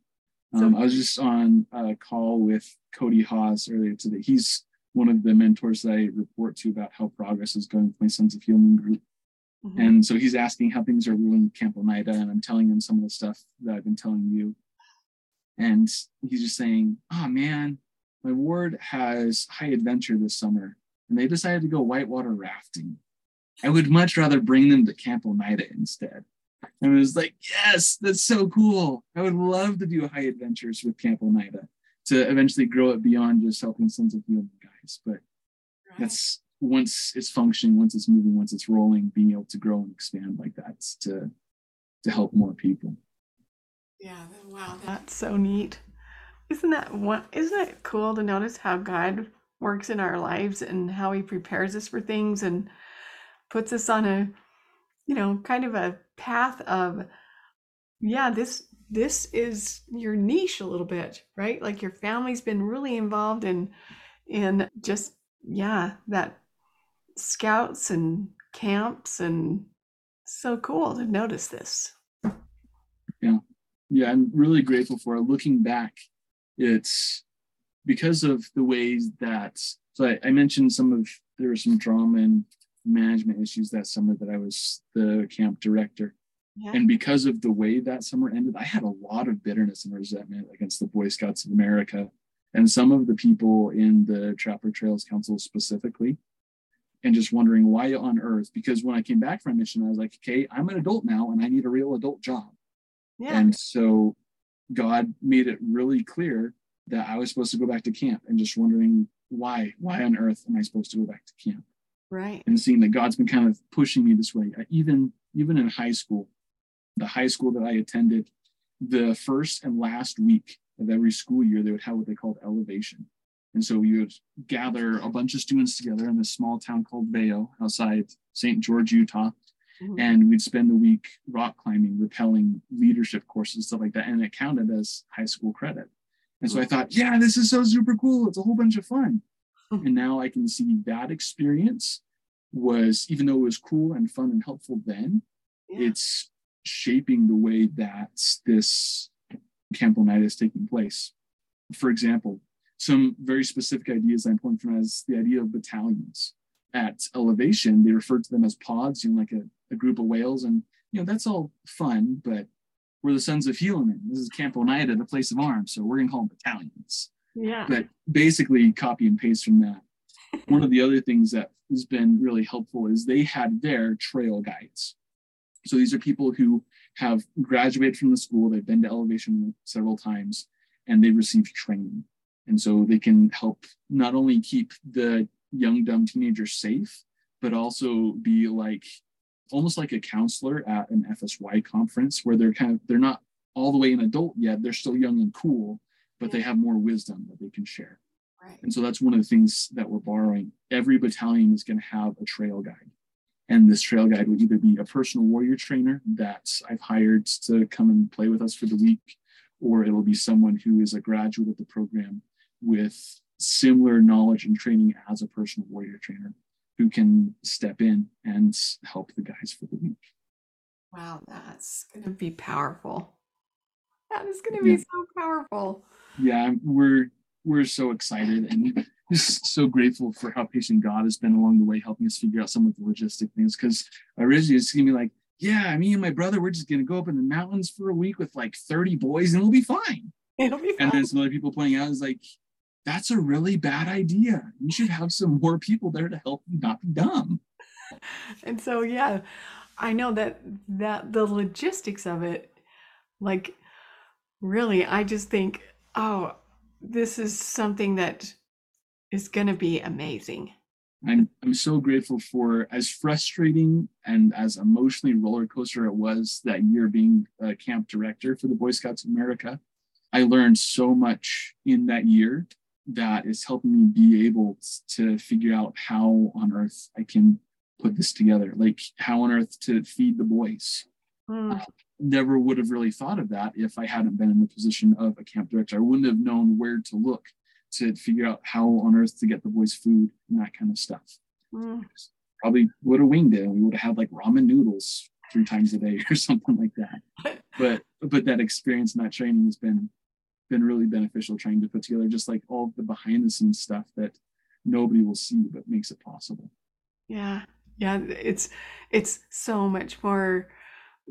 Um, I was just on a call with Cody Hawes earlier today. He's one of the mentors that I report to about how progress is going with my Sons of Helaman group. Mm-hmm. And so he's asking how things are going Camp Onidah, and I'm telling him some of the stuff that I've been telling you. And he's just saying, oh man, my ward has high adventure this summer, and they decided to go whitewater rafting. I would much rather bring them to Camp Onidah instead. And it was like, yes, that's so cool. I would love to do high adventures with Camp Onidah to eventually grow it beyond just helping Sons of Helaman guys. But right. that's once it's functioning, once it's moving, once it's rolling, being able to grow and expand like that to to help more people. Yeah, wow, that's so neat. Isn't that what isn't it cool to notice how God works in our lives and how he prepares us for things and puts us on a you know, kind of a path of yeah, this this is your niche a little bit, right? Like your family's been really involved in in just yeah, that scouts and camps and so cool to notice this. Yeah. Yeah, I'm really grateful for. Looking back, it's because of the ways that so I, I mentioned some of there was some drama and management issues that summer that I was the camp director. Yeah. And because of the way that summer ended, I had a lot of bitterness and resentment against the Boy Scouts of America and some of the people in the Trapper Trails Council specifically and just wondering why on earth because when i came back from mission i was like okay i'm an adult now and i need a real adult job yeah. and so god made it really clear that i was supposed to go back to camp and just wondering why why on earth am i supposed to go back to camp right and seeing that god's been kind of pushing me this way even even in high school the high school that i attended the first and last week of every school year they would have what they called elevation and so we would gather a bunch of students together in this small town called Veyo outside St. George, Utah. Mm-hmm. And we'd spend the week rock climbing, rappelling, leadership courses, stuff like that. And it counted as high school credit. And so I thought, yeah, this is so super cool. It's a whole bunch of fun. And now I can see that experience was, even though it was cool and fun and helpful then, yeah. it's shaping the way that this Camp Onidah is taking place. For example, some very specific ideas I'm pulling from as the idea of battalions. At elevation, they refer to them as pods, you know, like a, a group of whales. And, you know, that's all fun, but we're the sons of Helaman. This is Camp Onidah, the place of arms. So we're going to call them battalions. Yeah. But basically, copy and paste from that. One of the other things that has been really helpful is they had their trail guides. So these are people who have graduated from the school, they've been to elevation several times, and they've received training. And so they can help not only keep the young, dumb teenagers safe, but also be like almost like a counselor at an FSY conference where they're kind of, they're not all the way an adult yet. They're still young and cool, but they have more wisdom that they can share. Right. And so that's one of the things that we're borrowing. Every battalion is going to have a trail guide. And this trail guide will either be a personal warrior trainer that I've hired to come and play with us for the week, or it'll be someone who is a graduate of the program with similar knowledge and training as a personal warrior trainer who can step in and help the guys for the week. Wow, that's going to be powerful. That is going to be yeah. so powerful. Yeah, we're we're so excited and just so grateful for how patient God has been along the way, helping us figure out some of the logistic things. Because originally it's gonna be like, yeah, me and my brother, we're just gonna go up in the mountains for a week with like 30 boys and we'll be fine. It'll be fine. And then some other people pointing out is like, that's a really bad idea. You should have some more people there to help you not be dumb. And so, yeah, I know that that the logistics of it, like, really, I just think, oh, this is something that is going to be amazing. I'm I'm so grateful for as frustrating and as emotionally roller coaster it was that year being a camp director for the Boy Scouts of America. I learned so much in that year that is helping me be able to figure out how on earth I can put this together, like how on earth to feed the boys, Mm. Never would have really thought of that if I hadn't been in the position of a camp director. I wouldn't have known where to look to figure out how on earth to get the boys food and that kind of stuff. Mm. Probably would have winged it and we would have had like ramen noodles three times a day or something like that. but but that experience and that training has been been really beneficial trying to put together just like all the behind the scenes stuff that nobody will see but makes it possible. Yeah. Yeah, it's it's so much more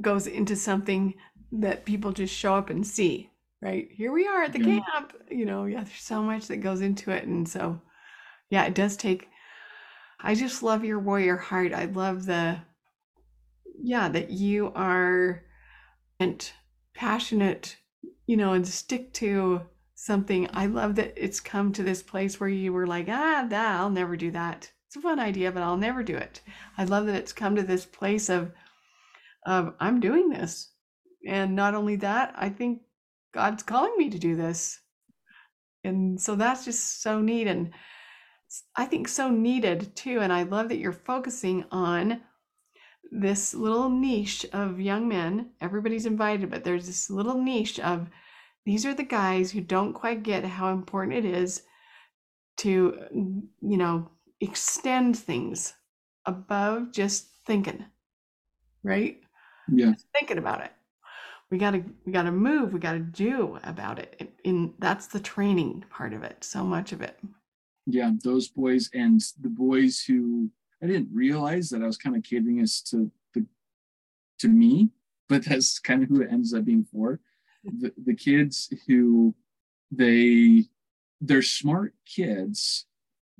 goes into something that people just show up and see, right? Here we are at the yeah. camp. You know, yeah, there's so much that goes into it. And so, yeah, it does take. I just love your warrior heart. I love the, yeah, that you are and passionate, you know, and stick to something. I love that it's come to this place where you were like, ah, that I'll never do that. It's a fun idea, but I'll never do it. I love that it's come to this place of, of I'm doing this. And not only that, I think God's calling me to do this. And so that's just so neat. And I think so needed too. And I love that you're focusing on this little niche of young men. Everybody's invited, but there's this little niche of these are the guys who don't quite get how important it is to, you know, extend things above just thinking, right? yeah thinking about it we got to we got to move we got to do about it in that's the training part of it so much of it yeah those boys and the boys who i didn't realize that i was kind of catering us to the to me but that's kind of who it ends up being for the, the kids who they they're smart kids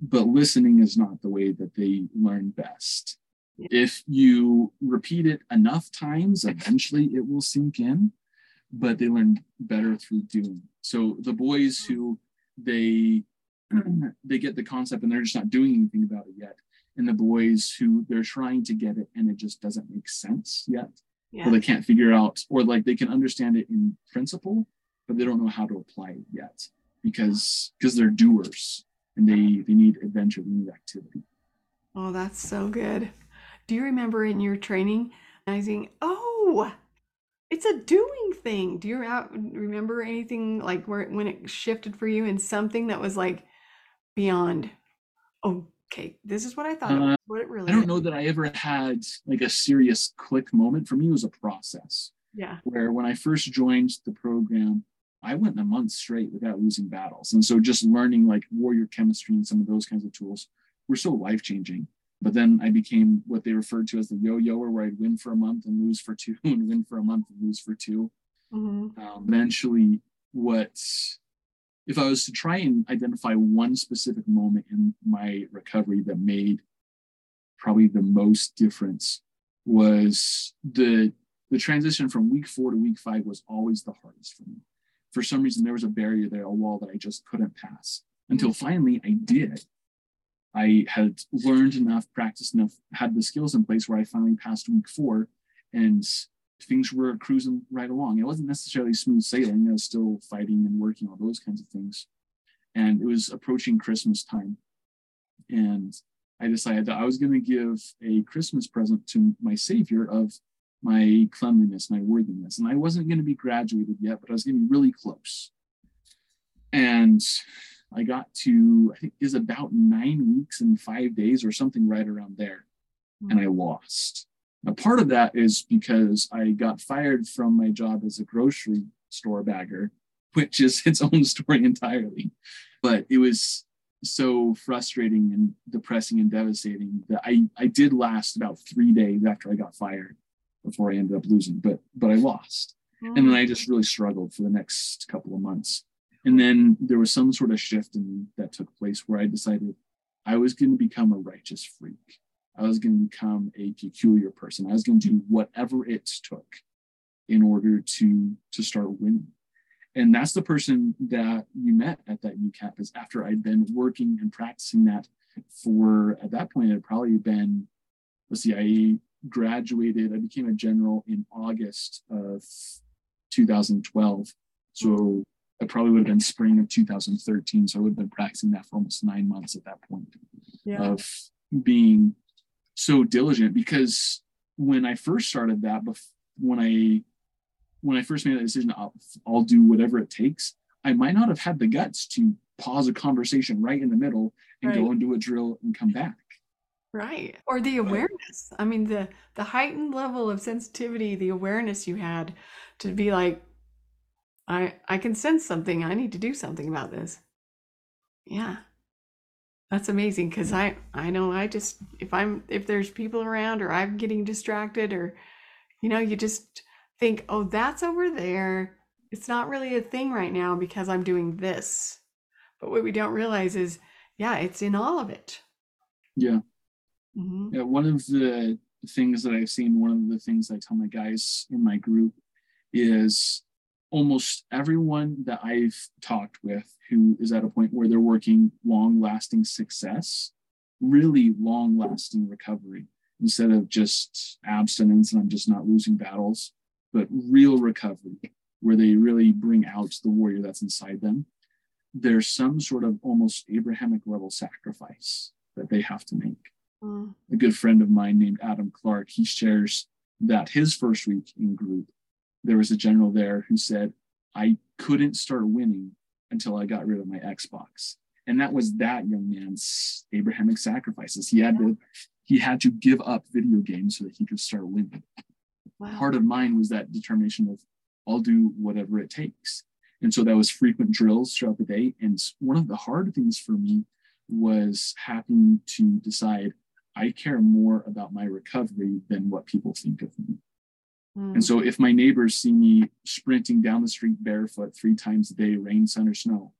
but listening is not the way that they learn best if you repeat it enough times, eventually it will sink in, but they learn better through doing. So the boys who they they get the concept and they're just not doing anything about it yet. And the boys who they're trying to get it and it just doesn't make sense yet. Yeah. Or they can't figure out, or like they can understand it in principle, but they don't know how to apply it yet because because they're doers and they they need adventure, they need activity. Oh, that's so good. Do you remember in your training realizing, oh, it's a doing thing? Do you remember anything like where when it shifted for you in something that was like beyond? Oh, Okay, this is what I thought. Uh, what it really. I don't know that I ever had like a serious click moment. For me, it was a process. Yeah. Where when I first joined the program, I went a month straight without losing battles, and so just learning like warrior chemistry and some of those kinds of tools were so life changing. But then I became what they referred to as the yo-yoer, where I'd win for a month and lose for two, and win for a month and lose for 2 mm-hmm. um, eventually, what if I was to try and identify one specific moment in my recovery that made probably the most difference was the the transition from week four to week five was always the hardest for me. For some reason, there was a barrier there, a wall that I just couldn't pass until finally I did. I had learned enough, practiced enough, had the skills in place where I finally passed week four and things were cruising right along. It wasn't necessarily smooth sailing. I was still fighting and working on those kinds of things. And it was approaching Christmas time. And I decided that I was going to give a Christmas present to my Savior of my cleanliness, my worthiness. And I wasn't going to be graduated yet, but I was be really close. And I got to, I think is about nine weeks and five days or something right around there. Mm-hmm. And I lost. Now, part of that is because I got fired from my job as a grocery store bagger, which is its own story entirely. But it was so frustrating and depressing and devastating that I, I did last about three days after I got fired before I ended up losing, but but I lost. And then I just really struggled for the next couple of months. And then there was some sort of shift in that took place where I decided I was going to become a righteous freak. I was going to become a peculiar person. I was going to do whatever it took in order to to start winning. And that's the person that you met at that UCAP is after I'd been working and practicing that for at that point it had probably been let's see, I graduated, I became a general in August of 2012. So it probably would have been spring of 2013. So I would have been practicing that for almost nine months at that point yeah. of being so diligent because when I first started that, when I when I first made that decision, I'll, I'll do whatever it takes. I might not have had the guts to pause a conversation right in the middle and Right. go and do a drill and come back. Right. Or the awareness. I mean, the the heightened level of sensitivity, the awareness you had to be like, I I can sense something. I need to do something about this. Yeah. That's amazing because I I know I just if I'm if there's people around or I'm getting distracted or you know, you just think, "Oh, that's over there. It's not really a thing right now because I'm doing this." But what we don't realize is, yeah, it's in all of it. Yeah. Mhm. Yeah, one of the things that I've seen, one of the things I tell my guys in my group is almost everyone that I've talked with who is at a point where they're working long lasting success, really long lasting recovery, instead of just abstinence and I'm just not losing battles, but real recovery where they really bring out the warrior that's inside them. There's some sort of almost Abrahamic level sacrifice that they have to make Mm. a good friend of mine named Adam Clark, he shares that his first week in group, there was a general there who said, I couldn't start winning until I got rid of my Xbox. And that was that young man's Abrahamic sacrifices. He had to he had to give up video games so that he could start winning. Wow. Part of mine was that determination of I'll do whatever it takes. And so that was frequent drills throughout the day. And one of the hard things for me was having to decide I care more about my recovery than what people think of me. Mm. And so if my neighbors see me sprinting down the street barefoot three times a day, rain, sun, or snow,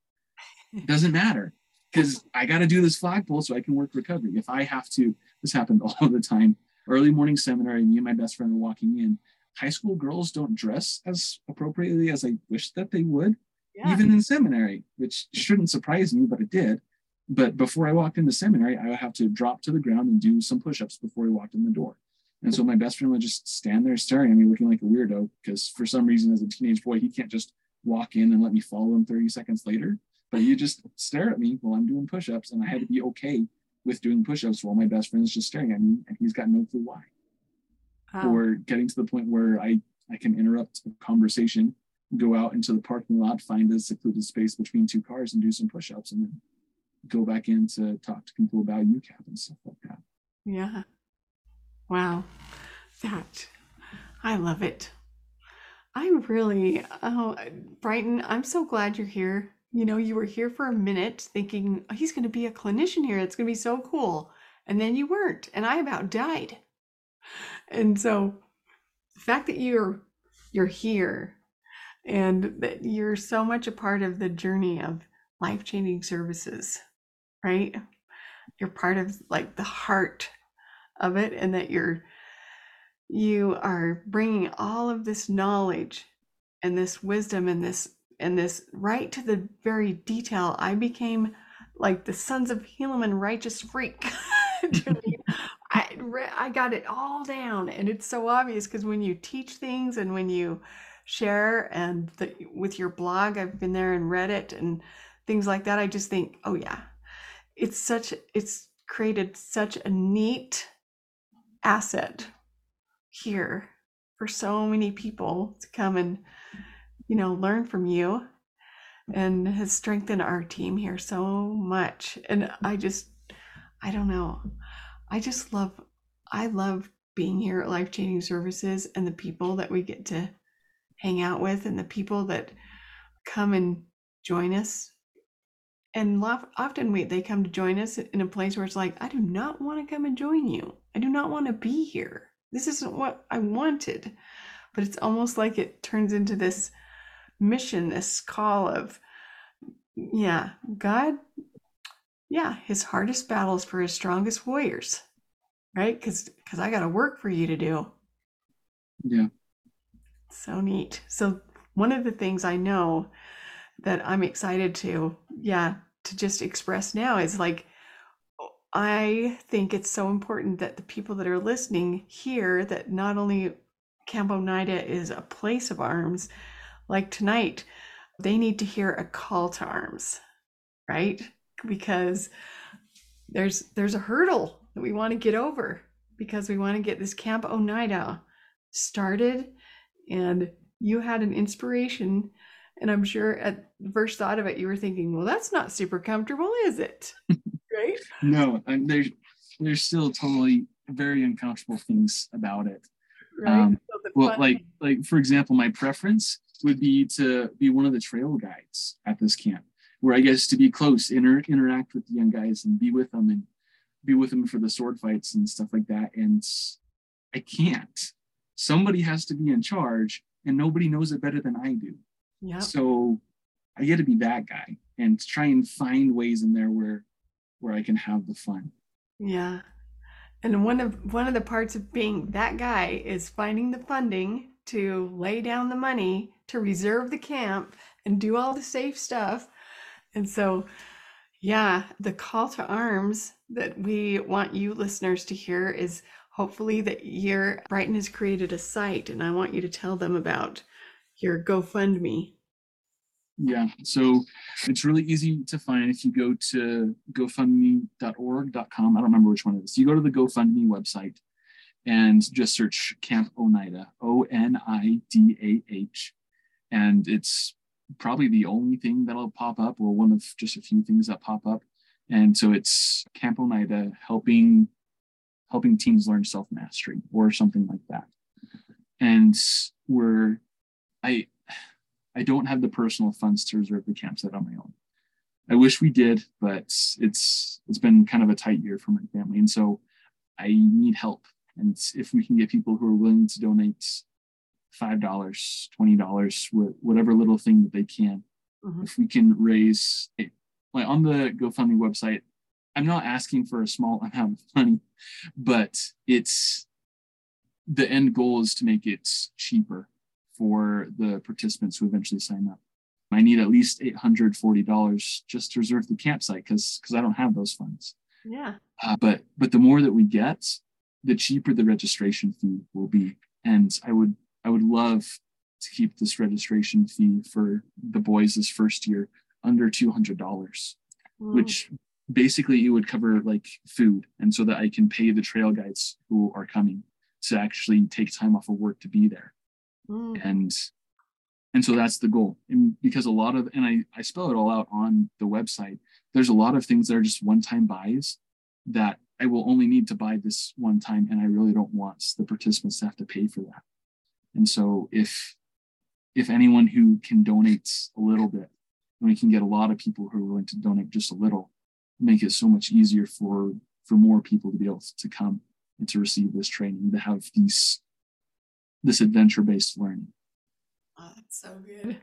it doesn't matter because I got to do this flagpole so I can work recovery. If I have to, this happened all the time. Early morning seminary, me and my best friend are walking in. High school girls don't dress as appropriately as I wish that they would yeah. even in seminary, which shouldn't surprise me, but it did. But before I walked into seminary, I would have to drop to the ground and do some push ups before I walked in the door. And so my best friend would just stand there staring at me, looking like a weirdo, because for some reason, as a teenage boy, he can't just walk in and let me follow him 30 seconds later. But he just stare at me while I'm doing push ups, and I had to be okay with doing push ups while my best friend is just staring at me, and he's got no clue why Wow. or getting to the point where I, I can interrupt a conversation, go out into the parking lot, find a secluded space between two cars and do some push-ups and then go back in to talk to people about UCAP and stuff like that. Yeah. Wow. That I love it. I'm really oh Brighton, I'm so glad you're here. You know, you were here for a minute thinking "Oh, he's going to be a clinician here. It's going to be so cool. And then you weren't, and I about died. And so the fact that you're you're here and that you're so much a part of the journey of life-changing services, right? You're part of like the heart of it and that you're you are bringing all of this knowledge and this wisdom and this and this right to the very detail. I became like the sons of helaman righteous freak. I, I got it all down and it's so obvious because when you teach things and when you share and the, with your blog i've been there and read it and things like that i just think oh yeah. It's such it's created such a neat asset here for so many people to come and you know learn from you and has strengthened our team here so much. And i just i don't know. I just love i love being here at life changing services and the people that we get to hang out with and the people that come and join us and often we they come to join us in a place where it's like i do not want to come and join you. I do not want to be here. This isn't what i wanted. But it's almost like it turns into this mission this call of yeah god yeah his hardest battles for his strongest warriors right? Because because i got work for you to do. Yeah. so neat. So one of the things I know that I'm excited to, yeah, to just express now is like I think it's so important that the people that are listening hear that not only Camp Onidah is a place of arms, like tonight, they need to hear a call to arms, right? Because there's there's a hurdle that we want to get over because we want to get this Camp Onidah started and you had an inspiration. And I'm sure at first thought of it, you were thinking, well, that's not super comfortable, is it? right? No, and there's there's still totally very uncomfortable things about it. Right. Um, So Well, like like for example, my preference would be to be one of the trail guides at this camp, where I guess to be close, inter- interact with the young guys, and be with them, and be with them for the sword fights and stuff like that. And I can't. Somebody has to be in charge, and nobody knows it better than I do. Yeah. So I get to be that guy and try and find ways in there where where I can have the fun. Yeah. And one of one of the parts of being that guy is finding the funding to lay down the money to reserve the camp and do all the safe stuff. And so yeah, the call to arms that we want you listeners to hear is hopefully that your Brighton has created a site and I want you to tell them about your GoFundMe. Yeah, so it's really easy to find if you go to gofundme.org.com. I don't remember which one it is. You go to the GoFundMe website and just search Camp Onidah, O N I D A H. And it's probably the only thing that'll pop up, or one of just a few things that pop up. And so it's Camp Onidah helping helping teens learn self mastery or something like that. And we're I I don't have the personal funds to reserve the campsite on my own. I wish we did, but it's it's been kind of a tight year for my family, and so I need help. And if we can get people who are willing to donate five dollars, twenty dollars, whatever little thing that they can, Mhm. if we can raise like on the GoFundMe website, I'm not asking for a small amount of money, but it's the end goal is to make it cheaper for the participants who eventually sign up. I need at least $840 just to reserve the campsite because because I don't have those funds. Yeah. Uh, but but the more that we get, the cheaper the registration fee will be. And I would I would love to keep this registration fee for the boys this first year under $200, Mm. which basically it would cover like food. And so that I can pay the trail guides who are coming to actually take time off of work to be there Mm. and and so that's the goal and because a lot of and I, I spell it all out on the website there's a lot of things that are just one-time buys that i will only need to buy this one time and i really don't want the participants to have to pay for that and so if if anyone who can donate a little bit and we can get a lot of people who are willing to donate just a little make it so much easier for for more people to be able to come and to receive this training to have these this adventure based learning Oh, that's so good.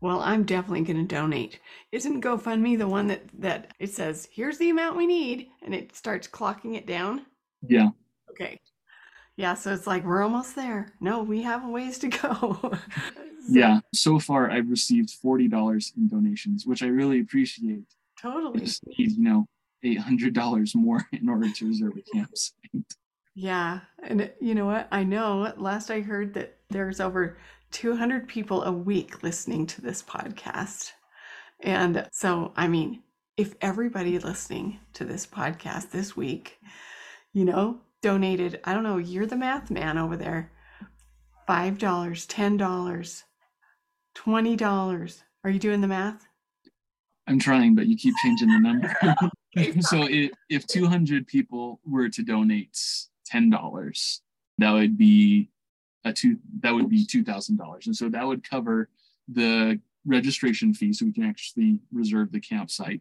Well, I'm definitely going to donate. Isn't GoFundMe the one that that it says, "Here's the amount we need," and it starts clocking it down? yeah Okay. Yeah, so it's like we're almost there. No, we have a ways to go. So- yeah so far i've received $40 in donations which i really appreciate i Totally. just need you know $800 more in order to reserve a campsite Yeah, and you know what? I know last I heard that there's over 200 people a week listening to this podcast. And so, I mean, if everybody listening to this podcast this week, you know, donated, I don't know, you're the math man over there, $5, $10, $20. Are you doing the math? i'm trying but you keep changing the number so it, if 200 people were to donate $10 that would be a two that would be $2000 and so that would cover the registration fee so we can actually reserve the campsite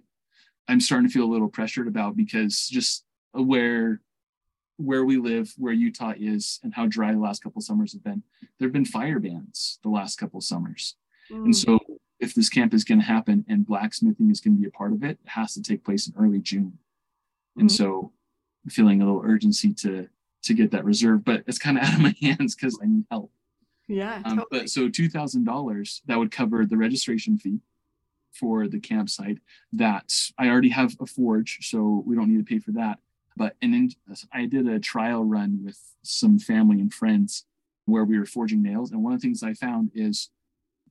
i'm starting to feel a little pressured about because just where where we live where utah is and how dry the last couple summers have been there have been fire bans the last couple summers Mm, and so if this camp is going to happen and blacksmithing is going to be a part of it, it has to take place in early June. And Mhm. so feeling a little urgency to to get that reserved, but it's kind of out of my hands because I need help. yeah, Um, totally. but so two thousand dollars that would cover the registration fee for the campsite. That I already have a forge, so we don't need to pay for that. But and then I did a trial run with some family and friends where we were forging nails, and one of the things I found is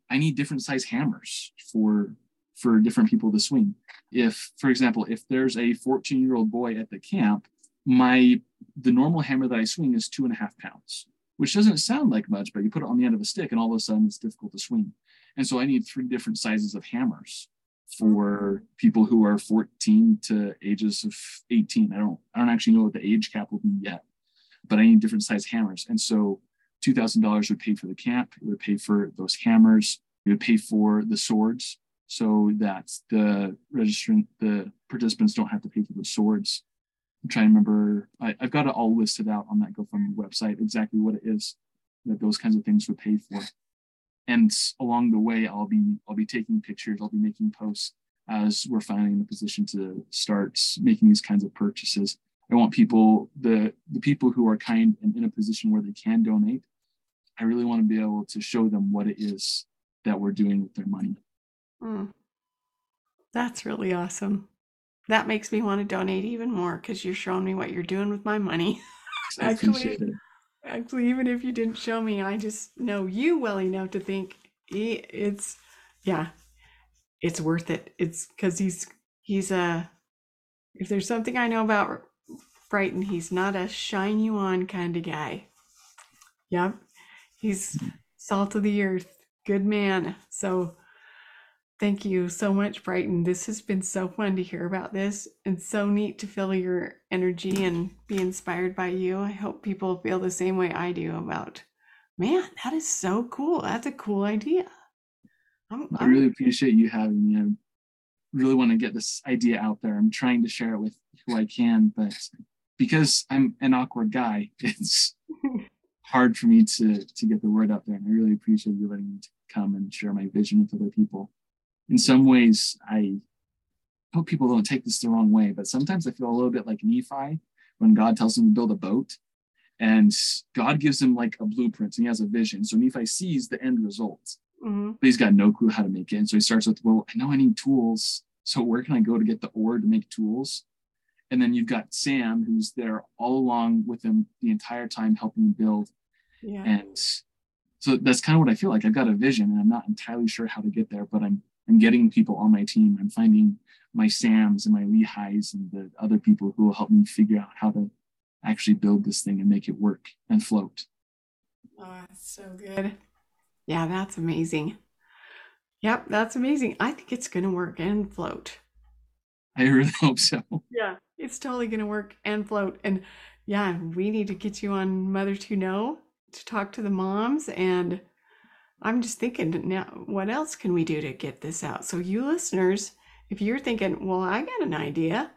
I need different size hammers for for different people to swing. If, for example, if there's a 14 year old boy at the camp, my the normal hammer that I swing is two and a half pounds. which doesn't sound like much, but you put it on the end of a stick and all of a sudden it's difficult to swing. And so I need three different sizes of hammers for mm-hmm. people who are 14 to ages of 18. I don't I don't actually know what the age cap will be yet, but I need different size hammers. And so $2,000 would pay for the camp. It would pay for those hammers. It would pay for the swords so that the registrant, the participants don't have to pay for the swords. I'm trying to remember, I, have got it all listed out on that GoFundMe website, exactly what it is that those kinds of things would pay for. And along the way, I'll be I'll be taking pictures, I'll be making posts as we're finally in a position to start making these kinds of purchases. I want people, the the people who are kind and in a position where they can donate, I really want to be able to show them what it is that we're doing with their money. Mm. That's really awesome. That makes me want to donate even more because you're showing me what you're doing with my money. I actually. Actually, even if you didn't show me, I just know you well enough to think it's, yeah, it's worth it. It's because he's he's a. If there's something I know about Brighton, he's not a shine you on kind of guy. Yep, he's salt of the earth, good man. So Thank you so much, Brighton. This has been so fun to hear about this and so neat to feel your energy and be inspired by you. I hope people feel the same way I do about, man, that is so cool. That's a cool idea. I'm, i really appreciate you having me. I really want to get this idea out there. I'm trying to share it with who I can, but because I'm an awkward guy, it's hard for me to to get the word out there. And I really appreciate you letting me come and share my vision with other people in some ways, I hope people don't take this the wrong way, but sometimes I feel a little bit like Nephi when God tells him to build a boat and God gives him like a blueprint and he has a vision. So Nephi sees the end result, mm-hmm. but he's got no clue how to make it. And so he starts with, well, I know I need tools. So where can I go to get the ore to make tools? And then you've got Sam, who's there all along with him the entire time helping him build. Yeah. And so that's kind of what I feel like. I've got a vision and I'm not entirely sure how to get there, but I'm I'm getting people on my team. I'm finding my Sams and my Lehis and the other people who will help me figure out how to actually build this thing and make it work and float. Oh, that's so good. Yeah, that's amazing. Yep, that's amazing. I think it's going to work and float. I really hope so. Yeah, it's totally going to work and float. And yeah, we need to get you on Mothers Who Know to talk to the moms and I'm just thinking now, what else can we do to get this out? So, you listeners, if you're thinking, well, I got an idea,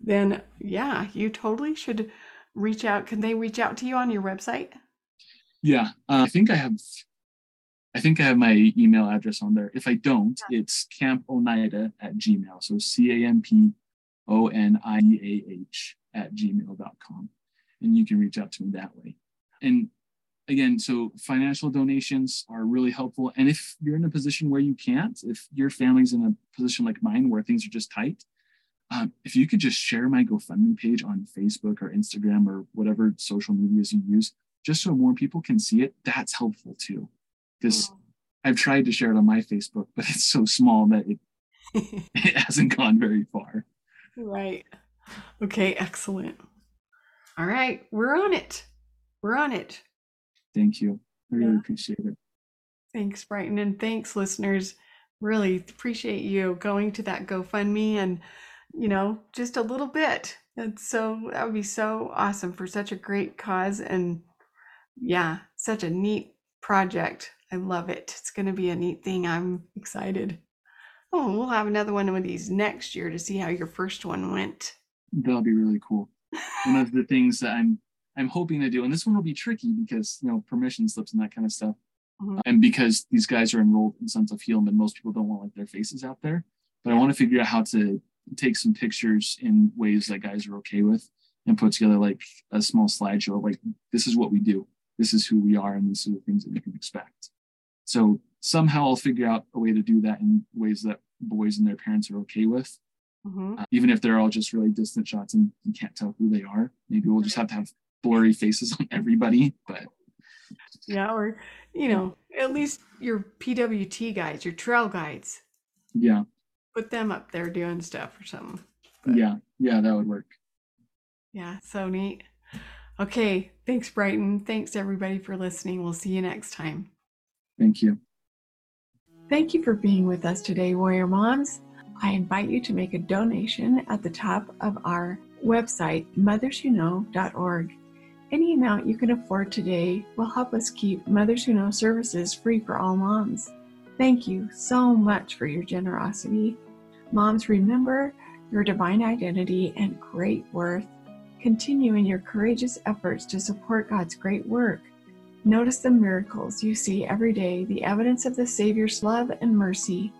then yeah, you totally should reach out. Can they reach out to you on your website? Yeah, uh, I think I have. I think I have my email address on there. If I don't, yeah. it's camponidah at gmail. So C A M P O N I E A H at gmail.com. And you can reach out to me that way. And again, so financial donations are really helpful. And if you're in a position where you can't, if your family's in a position like mine where things are just tight, um, if you could just share my GoFundMe page on Facebook or Instagram or whatever social medias you use, just so more people can see it, that's helpful too. Because oh. I've tried to share it on my Facebook, but it's so small that it, it hasn't gone very far. Right. Okay, excellent. All right, we're on it. We're on it. Thank you. I really yeah. appreciate it. Thanks, Brighton. And thanks, listeners. Really appreciate you going to that GoFundMe and, you know, just a little bit. And so that would be so awesome for such a great cause. And yeah, such a neat project. I love it. It's going to be a neat thing. I'm excited. Oh, we'll have another one of these next year to see how your first one went. That'll be really cool. one of the things that I'm I'm hoping to do, and this one will be tricky because you know permission slips and that kind of stuff, mm-hmm. and because these guys are enrolled in Sons of Helaman, and most people don't want like their faces out there. But I want to figure out how to take some pictures in ways that guys are okay with, and put together like a small slideshow of like this is what we do, this is who we are, and these are the things that you can expect. So somehow I'll figure out a way to do that in ways that boys and their parents are okay with. Mm-hmm. Uh, even if they're all just really distant shots and you can't tell who they are, maybe we'll just have to have blurry faces on everybody, but yeah, or you know, at least your PWT guides, your trail guides. Yeah. Put them up there doing stuff or something. But, yeah, yeah, that would work. Yeah, so neat. Okay. Thanks, Brighton. Thanks, everybody, for listening. We'll see you next time. Thank you. Thank you for being with us today, Warrior Moms. I invite you to make a donation at the top of our website, motherswhoknow.org. Any amount you can afford today will help us keep Mothers Who Know services free for all moms. Thank you so much for your generosity. Moms, remember your divine identity and great worth. Continue in your courageous efforts to support God's great work. Notice the miracles you see every day, the evidence of the Savior's love and mercy.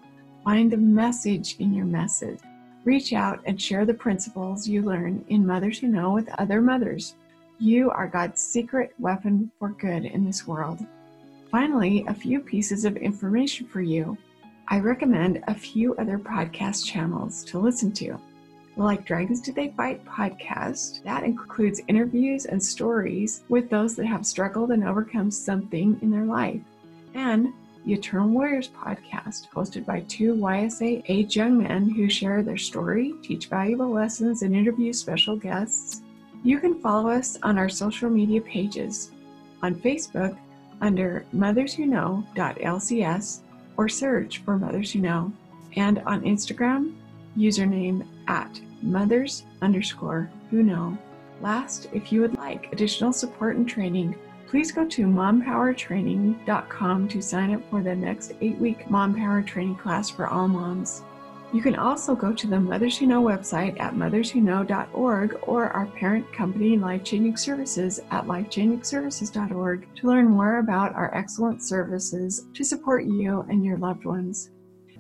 Find the message in your message. Reach out and share the principles you learn in Mothers Who Know with other mothers. You are God's secret weapon for good in this world. Finally, a few pieces of information for you. I recommend a few other podcast channels to listen to. Like Dragons Did They Fight podcast, that includes interviews and stories with those that have struggled and overcome something in their life. And the Eternal Warriors podcast, hosted by two YSA age young men who share their story, teach valuable lessons, and interview special guests. You can follow us on our social media pages on Facebook under Mothers Who Know.lcs or search for Mothers Who Know, and on Instagram, username at mothers underscore who know. Last, if you would like additional support and training, please go to mompowertraining.com to sign up for the next eight week Mom Power training class for all moms. You can also go to the Mothers Who Know website at motherswhoknow.org or our parent company, Life Changing Services, at lifechangingservices.org to learn more about our excellent services to support you and your loved ones.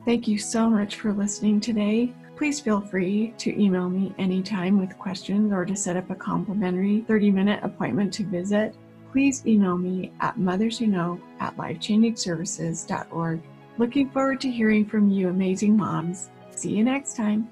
Thank you so much for listening today. Please feel free to email me anytime with questions or to set up a complimentary 30 minute appointment to visit please email me at motherswhoknow at lifechangingservices.org. Looking forward to hearing from you, amazing moms. See you next time.